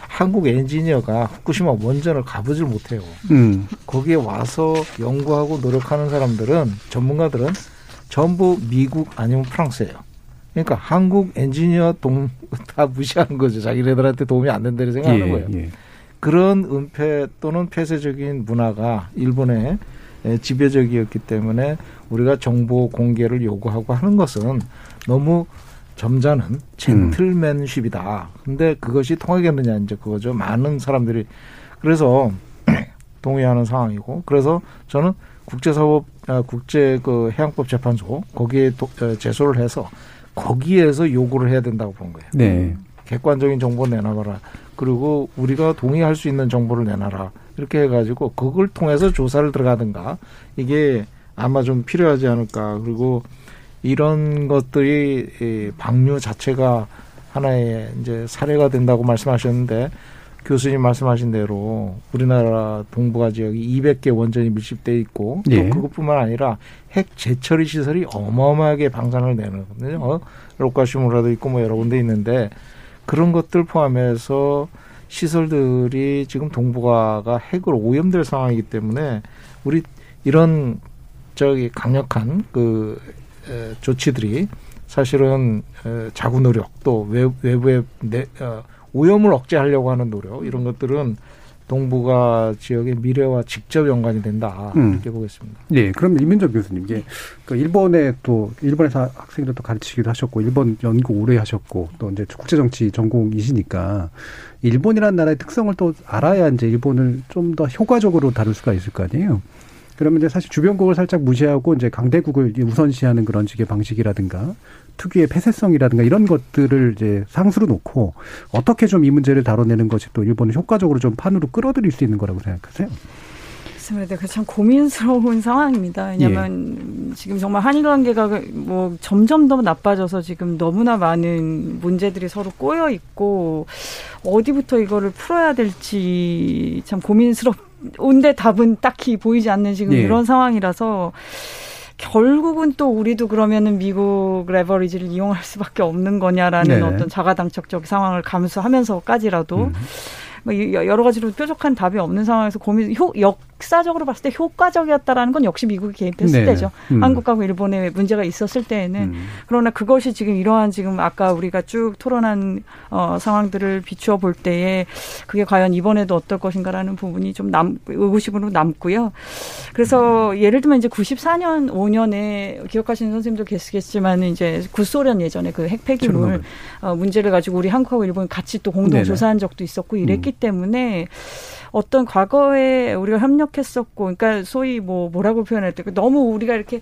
한국 엔지니어가 후쿠시마 원전을 가보질 못해요. 음. 거기에 와서 연구하고 노력하는 사람들은 전문가들은 전부 미국 아니면 프랑스예요. 그러니까 한국 엔지니어 동 다 무시하는 거죠. 자기네들한테 도움이 안 된다고 생각하는 예, 거예요. 예. 그런 은폐 또는 폐쇄적인 문화가 일본의 지배적이었기 때문에 우리가 정보 공개를 요구하고 하는 것은 너무 점잖은 젠틀맨십이다. 근데 그것이 통하겠느냐 이제 그거죠. 많은 사람들이 그래서 동의하는 상황이고 그래서 저는 국제사법 아, 국제 그 해양법 재판소 거기에 도, 어, 제소를 해서 거기에서 요구를 해야 된다고 본 거예요. 네. 객관적인 정보 내놔봐라. 그리고 우리가 동의할 수 있는 정보를 내놔라. 이렇게 해가지고 그걸 통해서 조사를 들어가든가 이게 아마 좀 필요하지 않을까. 그리고 이런 것들이 방류 자체가 하나의 이제 사례가 된다고 말씀하셨는데 교수님 말씀하신 대로 우리나라 동북아 지역이 200개 원전이 밀집돼 있고 또 예. 그것뿐만 아니라 핵 재처리 시설이 어마어마하게 방사능을 내는거든요. 어? 로카시무라도 있고 뭐 여러 군데 있는데 그런 것들 포함해서 시설들이 지금 동북아가 핵으로 오염될 상황이기 때문에 우리 이런 저기 강력한 그 에, 조치들이 사실은 에, 자구 노력 또 외, 외부의 내, 어, 오염을 억제하려고 하는 노력 이런 것들은 동북아 지역의 미래와 직접 연관이 된다 음. 이렇게 보겠습니다. 네, 그럼 이민정 교수님, 이게 그 일본에 또 일본에서 학생들도 가르치기도 하셨고 일본 연구 오래 하셨고 또 이제 국제 정치 전공이시니까 일본이라는 나라의 특성을 또 알아야 이제 일본을 좀 더 효과적으로 다룰 수가 있을 거 아니에요. 그러면 이제 사실 주변국을 살짝 무시하고 이제 강대국을 우선시하는 그런 식의 방식이라든가 특유의 폐쇄성이라든가 이런 것들을 이제 상수로 놓고 어떻게 좀 이 문제를 다뤄내는 것이 또 일본을 효과적으로 좀 판으로 끌어들일 수 있는 거라고 생각하세요? 맞습니다. 참 고민스러운 상황입니다. 왜냐하면 예. 지금 정말 한일 관계가 뭐 점점 더 나빠져서 지금 너무나 많은 문제들이 서로 꼬여 있고 어디부터 이거를 풀어야 될지 참 고민스럽운데 답은 딱히 보이지 않는 지금 예. 이런 상황이라서 결국은 또 우리도 그러면은 미국 레버리지를 이용할 수밖에 없는 거냐라는 네. 어떤 자가당착적 상황을 감수하면서까지라도 음. 뭐 여러 가지로 뾰족한 답이 없는 상황에서 고민 효, 역 역사적으로 봤을 때 효과적이었다라는 건 역시 미국이 개입했을 네. 때죠. 음. 한국과 일본에 문제가 있었을 때에는 음. 그러나 그것이 지금 이러한 지금 아까 우리가 쭉 토론한 어, 상황들을 비추어 볼 때에 그게 과연 이번에도 어떨 것인가라는 부분이 좀 남, 의구심으로 남고요. 그래서 음. 예를 들면 이제 94년 5년에 기억하시는 선생님도 계시겠지만 이제 구소련 예전에 그 핵폐기물 어, 문제를 가지고 우리 한국하고 일본이 같이 또 공동. 조사한 적도 있었고 이랬기 음. 때문에 어떤 과거에 우리가 협력했었고, 그러니까 소위 뭐 뭐라고 표현할 때 너무 우리가 이렇게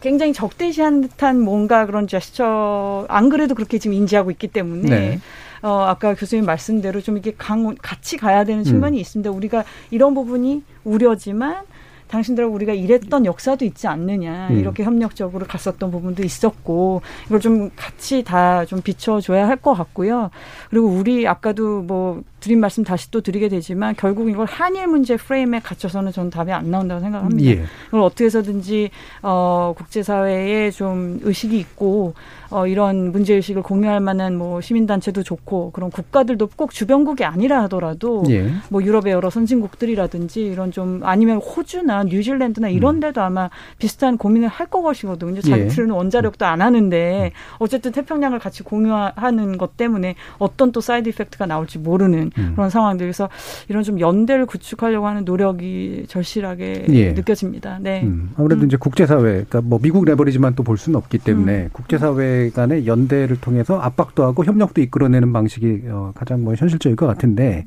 굉장히 적대시한 듯한 뭔가 그런 제스처 안 그래도 그렇게 지금 인지하고 있기 때문에. 네. 어, 아까 교수님 말씀대로 좀 이게 강, 같이 가야 되는 측면이 음. 있습니다. 우리가 이런 부분이 우려지만 당신들하고 우리가 일했던 역사도 있지 않느냐 음. 이렇게 협력적으로 갔었던 부분도 있었고 이걸 좀 같이 다 좀 비춰줘야 할 것 같고요. 그리고 우리 아까도 뭐 드린 말씀 다시 또 드리게 되지만 결국 이걸 한일 문제 프레임에 갇혀서는 저는 답이 안 나온다고 생각합니다. 예. 이걸 어떻게 해서든지 어 국제사회에 좀 의식이 있고 어 이런 문제 의식을 공유할 만한 뭐 시민단체도 좋고 그런 국가들도 꼭 주변국이 아니라 하더라도 예. 뭐 유럽의 여러 선진국들이라든지 이런 좀 아니면 호주나 뉴질랜드나 이런 음. 데도 아마 비슷한 고민을 할 것이거든요. 자기들은 예. 원자력도 안 하는데 어쨌든 태평양을 같이 공유하는 것 때문에 어떤 또 side effect가 나올지 모르는 음. 그런 상황들에서 이런 좀 연대를 구축하려고 하는 노력이 절실하게 예. 느껴집니다. 네. 음. 아무래도 음. 이제 국제사회, 그러니까 뭐 미국 leverage만 또 볼 수는 없기 때문에 음. 국제사회 간의 연대를 통해서 압박도 하고 협력도 이끌어내는 방식이 어, 가장 뭐 현실적일 것 같은데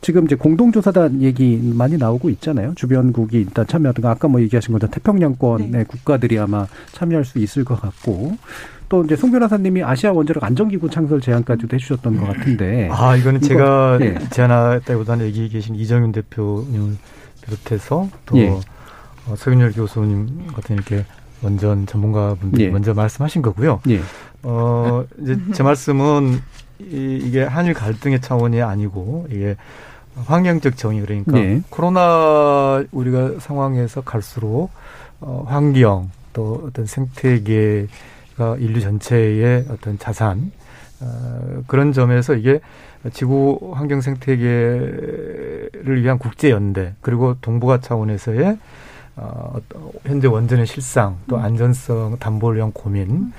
지금 이제 공동조사단 얘기 많이 나오고 있잖아요. 주변국이 일단 참여하든 아까 뭐 얘기하신 것처럼 태평양권의 네. 국가들이 아마 참여할 수 있을 것 같고 또 이제 송 변호사님이 아시아 원자력 안전기구 창설 제안까지도 해주셨던 것 같은데. 아 이거는 제가 네. 제안했다기보다는 여기 계신 이정윤 대표님을 비롯해서 또 예. 어, 서윤열 교수님 같은 이렇게 원전 전문가분들이 예. 먼저 말씀하신 거고요. 예. 어 이제 제 말씀은 이, 이게 한일 갈등의 차원이 아니고 이게 환경적 정의 그러니까 네. 코로나 우리가 상황에서 갈수록 어, 환경 또 어떤 생태계 가 인류 전체의 어떤 자산 어, 그런 점에서 이게 지구 환경 생태계를 위한 국제 연대 그리고 동북아 차원에서의 어, 현재 원전의 실상 또 음. 안전성 담보를 위한 고민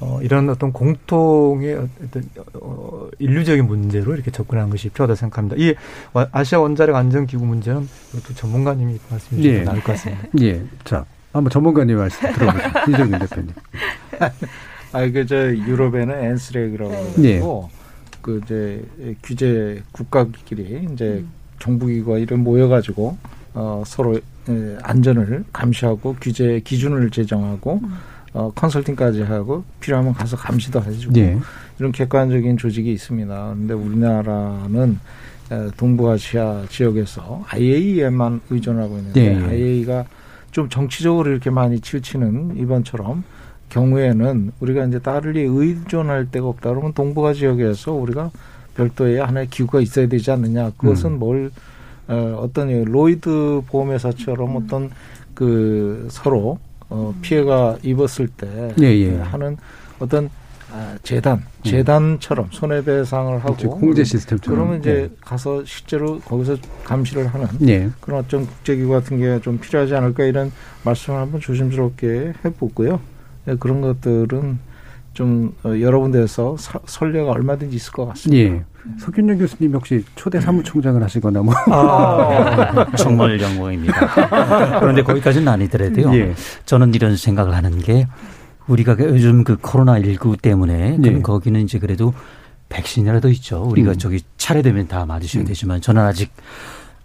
어, 이런 어떤 공통의 어떤 어, 인류적인 문제로 이렇게 접근하는 것이 필요하다 고 생각합니다. 이 아시아 원자력 안전 기구 문제는 이것도 전문가님이 말씀해 주시면 예. 나을 것 같습니다. 예. 자, 한번 전문가님 말씀 들어보죠. 이정민 대표님. 아, 그 저 유럽에는 엔스렉이라고 네. 하고 그 이제 규제 국가끼리 이제 음. 정부기구가 이런 모여가지고 어 서로 안전을 감시하고 규제 기준을 제정하고 음. 어 컨설팅까지 하고 필요하면 가서 감시도 해주고 네. 이런 객관적인 조직이 있습니다. 그런데 우리나라는 동부아시아 지역에서 IAEA만 의존하고 있는데 네. IAEA가 좀 정치적으로 이렇게 많이 치우치는 이번처럼 경우에는 우리가 이제 따르리 의존할 데가 없다 그러면 동북아 지역에서 우리가 별도의 하나의 기구가 있어야 되지 않느냐. 그것은 음. 뭘 어, 어떤 로이드 보험회사처럼 음. 어떤 그 서로 어, 피해가 입었을 때 예, 예. 하는 어떤 아, 재단, 음. 재단처럼 손해배상을 하고 그렇죠. 공제 시스템처럼 그러면 이제 네. 가서 실제로 거기서 감시를 하는 네. 그런 어떤 국제기구 같은 게 좀 필요하지 않을까 이런 말씀을 한번 조심스럽게 해보고요. 네, 그런 것들은 좀 어, 여러 군데에서 선례가 얼마든지 있을 것 같습니다. 예. 석윤영 교수님 혹시 초대 사무총장을 하시거나 뭐 아, 정말 영광입니다. 그런데 거기까지는 아니더라도요. 예. 저는 이런 생각을 하는 게 우리가 그 요즘 그 코로나 19 때문에 그럼 예. 거기는 이제 그래도 백신이라도 있죠. 우리가 음. 저기 차례되면 다 맞으셔야 음. 되지만 저는 아직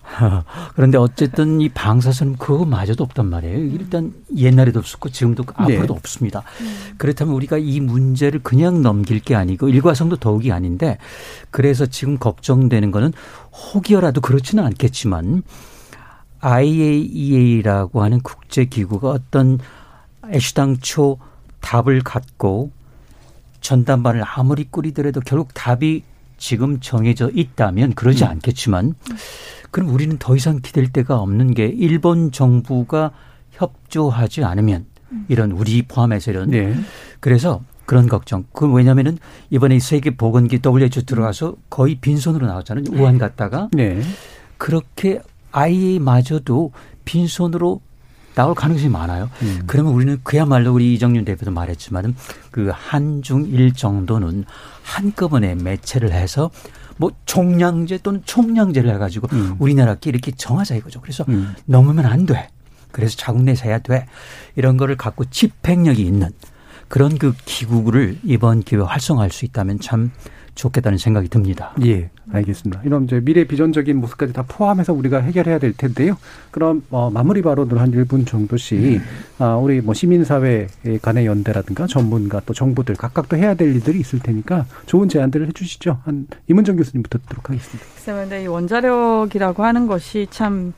그런데 어쨌든 이 방사선 그거마저도 없단 말이에요. 일단 옛날에도 없었고 지금도 앞으로도 네. 없습니다. 그렇다면 우리가 이 문제를 그냥 넘길 게 아니고 일과성도 더욱이 아닌데 그래서 지금 걱정되는 거는 혹여라도 그렇지는 않겠지만 IAEA라고 하는 국제기구가 어떤 애시당초 답을 갖고 전담반을 아무리 꾸리더라도 결국 답이 지금 정해져 있다면 그러지 음. 않겠지만 그럼 우리는 더 이상 기댈 데가 없는 게 일본 정부가 협조하지 않으면 음. 이런 우리 포함해서 이런 네. 그래서 그런 걱정. 그 왜냐면은 이번에 세계 보건기 WHO 들어가서 거의 빈손으로 나왔잖아요. 네. 우한 갔다가 네. 그렇게 아이마저도 빈손으로 나올 가능성이 많아요. 음. 그러면 우리는 그야말로 우리 이정윤 대표도 말했지만은 그 한중일 정도는 한꺼번에 매체를 해서 뭐 종량제 또는 총량제를 해가지고 음. 우리나라끼리 이렇게 정하자 이거죠. 그래서 음. 넘으면 안 돼. 그래서 자국 내서 해야 돼. 이런 거를 갖고 집행력이 있는 그런 그 기구를 이번 기회에 활성화할 수 있다면 참 좋겠다는 생각이 듭니다. 예, 알겠습니다. 이런 이제 미래 비전적인 모습까지 다 포함해서 우리가 해결해야 될 텐데요. 그럼 어, 마무리 발언을 한 1분 정도씩 음. 아, 우리 뭐 시민사회 간의 연대라든가 전문가 또 정부들 각각 또 해야 될 일들이 있을 테니까 좋은 제안들을 해주시죠. 한 이문정 교수님부터 듣도록 하겠습니다. 글쎄요, 이 원자력이라고 하는 것이 참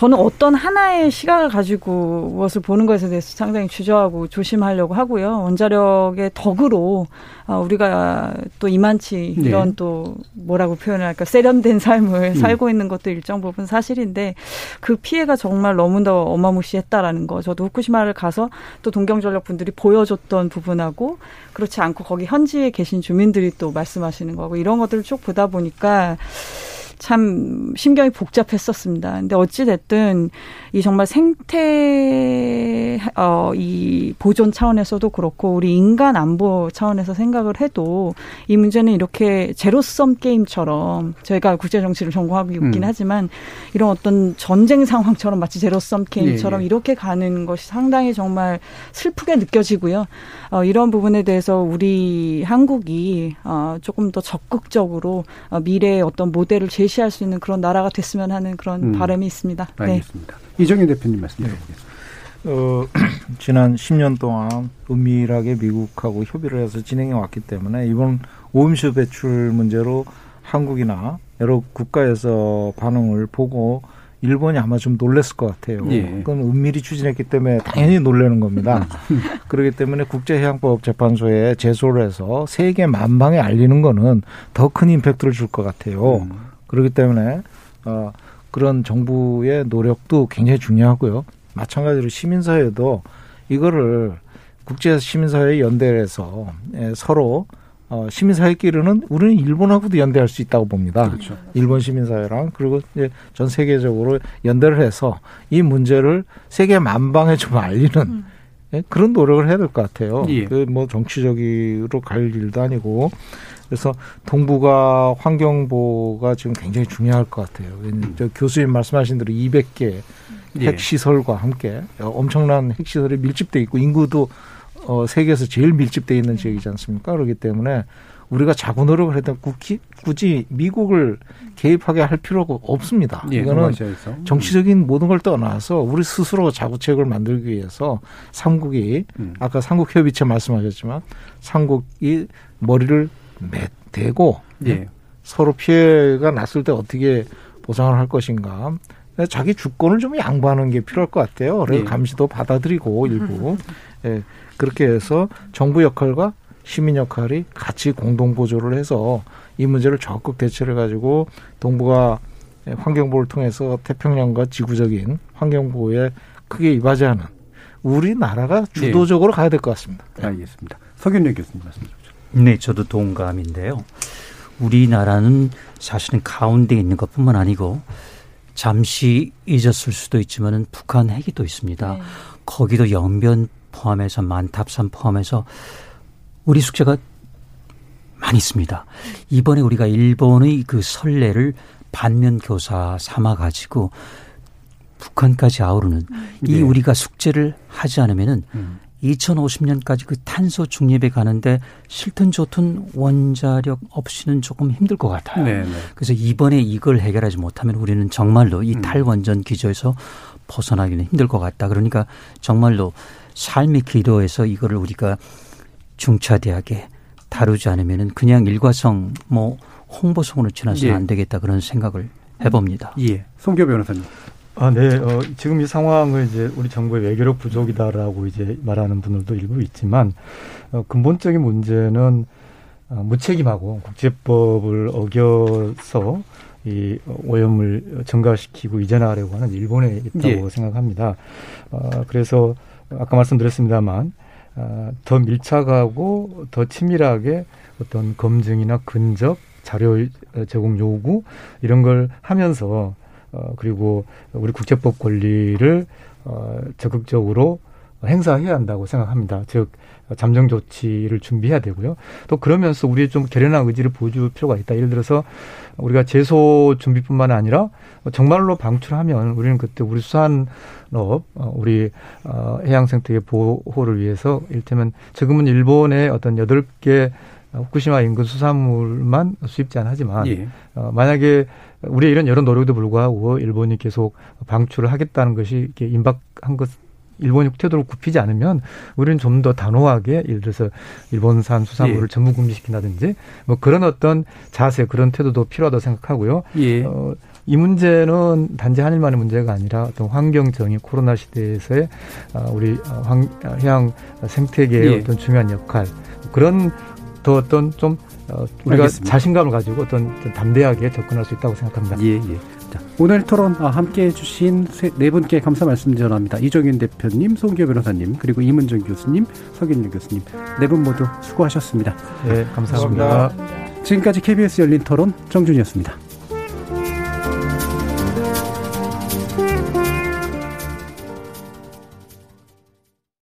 저는 어떤 하나의 시각을 가지고 무엇을 보는 것에 대해서 상당히 주저하고 조심하려고 하고요. 원자력의 덕으로 어, 우리가 또 이만치 네. 이런 네. 또 뭐라고 표현을 할까 세련된 삶을 음. 살고 있는 것도 일정 부분 사실인데 그 피해가 정말 너무나 어마무시했다라는 거. 저도 후쿠시마를 가서 또 동경전력 분들이 보여줬던 부분하고 그렇지 않고 거기 현지에 계신 주민들이 또 말씀하시는 거고 이런 것들을 쭉 보다 보니까 참 심경이 복잡했었습니다. 근데 어찌 됐든 이 정말 생태 어이 보존 차원에서도 그렇고 우리 인간 안보 차원에서 생각을 해도 이 문제는 이렇게 제로섬 게임처럼 저희가 국제 정치를 전공하고 있긴 음. 하지만 이런 어떤 전쟁 상황처럼 마치 제로섬 게임처럼 예, 예. 이렇게 가는 것이 상당히 정말 슬프게 느껴지고요. 어 이런 부분에 대해서 우리 한국이 어 조금 더 적극적으로 어 미래의 어떤 모델을 제시 제시할 수 있는 그런 나라가 됐으면 하는 그런 음. 바람이 있습니다. 네. 알겠습니다. 네. 이정현 대표님 말씀 드리겠습니다. 네. 어, 지난 10년 동안 은밀하게 미국하고 협의를 해서 진행해 왔기 때문에 이번 오염수 배출 문제로 한국이나 여러 국가에서 반응을 보고 일본이 아마 좀 놀랬을 것 같아요. 예. 그건 은밀히 추진했기 때문에 당연히 놀라는 겁니다. 그렇기 때문에 국제해양법 재판소에 제소를 해서 세계 만방에 알리는 거는 더 큰 임팩트를 줄 것 같아요. 음. 그렇기 때문에 어, 그런 정부의 노력도 굉장히 중요하고요. 마찬가지로 시민사회도 이거를 국제 시민사회 연대해서 예, 서로 어, 시민사회끼리는 우리는 일본하고도 연대할 수 있다고 봅니다. 그렇죠. 일본 시민사회랑 그리고 이제 전 세계적으로 연대를 해서 이 문제를 세계 만방에 좀 알리는 음. 예, 그런 노력을 해야 될 것 같아요. 예. 그뭐 정치적으로 갈 일도 아니고 그래서 동북아 환경보가 지금 굉장히 중요할 것 같아요. 음. 저 교수님 말씀하신 대로 200개 예. 핵시설과 함께 엄청난 핵시설이 밀집돼 있고 인구도 어, 세계에서 제일 밀집돼 있는 지역이지 않습니까? 그렇기 때문에 우리가 자구 노력을 해도 굳이, 굳이 미국을 개입하게 할 필요가 없습니다. 예, 이거는 정치적인 모든 걸 떠나서 우리 스스로 자구책을 만들기 위해서 삼국이 음. 아까 삼국협의체 말씀하셨지만 삼국이 머리를 대고 예. 서로 피해가 났을 때 어떻게 보상을 할 것인가. 자기 주권을 좀 양보하는 게 필요할 것 같아요. 그래서 예. 감시도 받아들이고 일부 예, 그렇게 해서 정부 역할과 시민 역할이 같이 공동 보조를 해서 이 문제를 적극 대처를 가지고 동북아 환경보를 통해서 태평양과 지구적인 환경보호에 크게 이바지하는 우리나라가 주도적으로 네. 가야 될 것 같습니다. 네. 알겠습니다. 석윤래 교수님 말씀 주시죠. 네, 저도 동감인데요. 우리나라는 사실은 가운데 있는 것뿐만 아니고 잠시 잊었을 수도 있지만은 북한 핵이 또 있습니다. 네. 거기도 영변 포함해서 만탑산 포함해서 우리 숙제가 많이 있습니다. 이번에 우리가 일본의 그 선례를 반면 교사 삼아 가지고 북한까지 아우르는 음. 이 네. 우리가 숙제를 하지 않으면은 음. 2050년까지 그 탄소 중립에 가는데 싫든 좋든 원자력 없이는 조금 힘들 것 같아요. 네네. 네. 그래서 이번에 이걸 해결하지 못하면 우리는 정말로 이 음. 탈원전 기조에서 벗어나기는 힘들 것 같다. 그러니까 정말로 삶의 기도에서 이거를 우리가 중차대하게 다루지 않으면은 그냥 일과성 뭐 홍보성으로 지나서는 예. 안 되겠다 그런 생각을 해봅니다. 예. 송교 변호사님. 아, 네. 어, 지금 이 상황을 이제 우리 정부의 외교력 부족이다라고 이제 말하는 분들도 일부 있지만 어, 근본적인 문제는 어, 무책임하고 국제법을 어겨서 이 오염을 증가시키고 이전하려고 하는 일본에 있다고 예. 생각합니다. 어, 그래서 아까 말씀드렸습니다만 어, 더 밀착하고 더 치밀하게 어떤 검증이나 근접 자료 제공 요구 이런 걸 하면서 어, 그리고 우리 국제법 권리를 어, 적극적으로 행사해야 한다고 생각합니다. 즉 잠정 조치를 준비해야 되고요. 또 그러면서 우리의 좀 결연한 의지를 보여줄 필요가 있다. 예를 들어서 우리가 제소 준비뿐만 아니라 정말로 방출하면 우리는 그때 우리 수산업, 어, 우리 어, 해양 생태계 보호를 위해서 일테면 지금은 일본의 어떤 여덟 개 후쿠시마 인근 수산물만 수입 제한하지만 예. 어, 만약에 우리의 이런 여러 노력에도 불구하고 일본이 계속 방출을 하겠다는 것이 이렇게 임박한 것 일본이 태도를 굽히지 않으면 우리는 좀 더 단호하게 예를 들어서 일본산 수산물을 예. 전문 금지시킨다든지 뭐 그런 어떤 자세 그런 태도도 필요하다고 생각하고요. 예. 어, 이 문제는 단지 한일만의 문제가 아니라 어떤 환경적인 코로나 시대에서의 어, 우리 황, 해양 생태계의 예. 어떤 중요한 역할 그런 더 어떤 좀 어, 우리가 알겠습니다. 자신감을 가지고 어떤 담대하게 접근할 수 있다고 생각합니다. 예, 예. 자, 오늘 토론 아, 함께 해주신 네 분께 감사 말씀 전합니다. 이종윤 대표님, 송기호 변호사님, 그리고 이문정 교수님, 석인유 교수님 네 분 모두 수고하셨습니다. 네, 감사합니다. 감사합니다. 지금까지 KBS 열린 토론 정준이었습니다.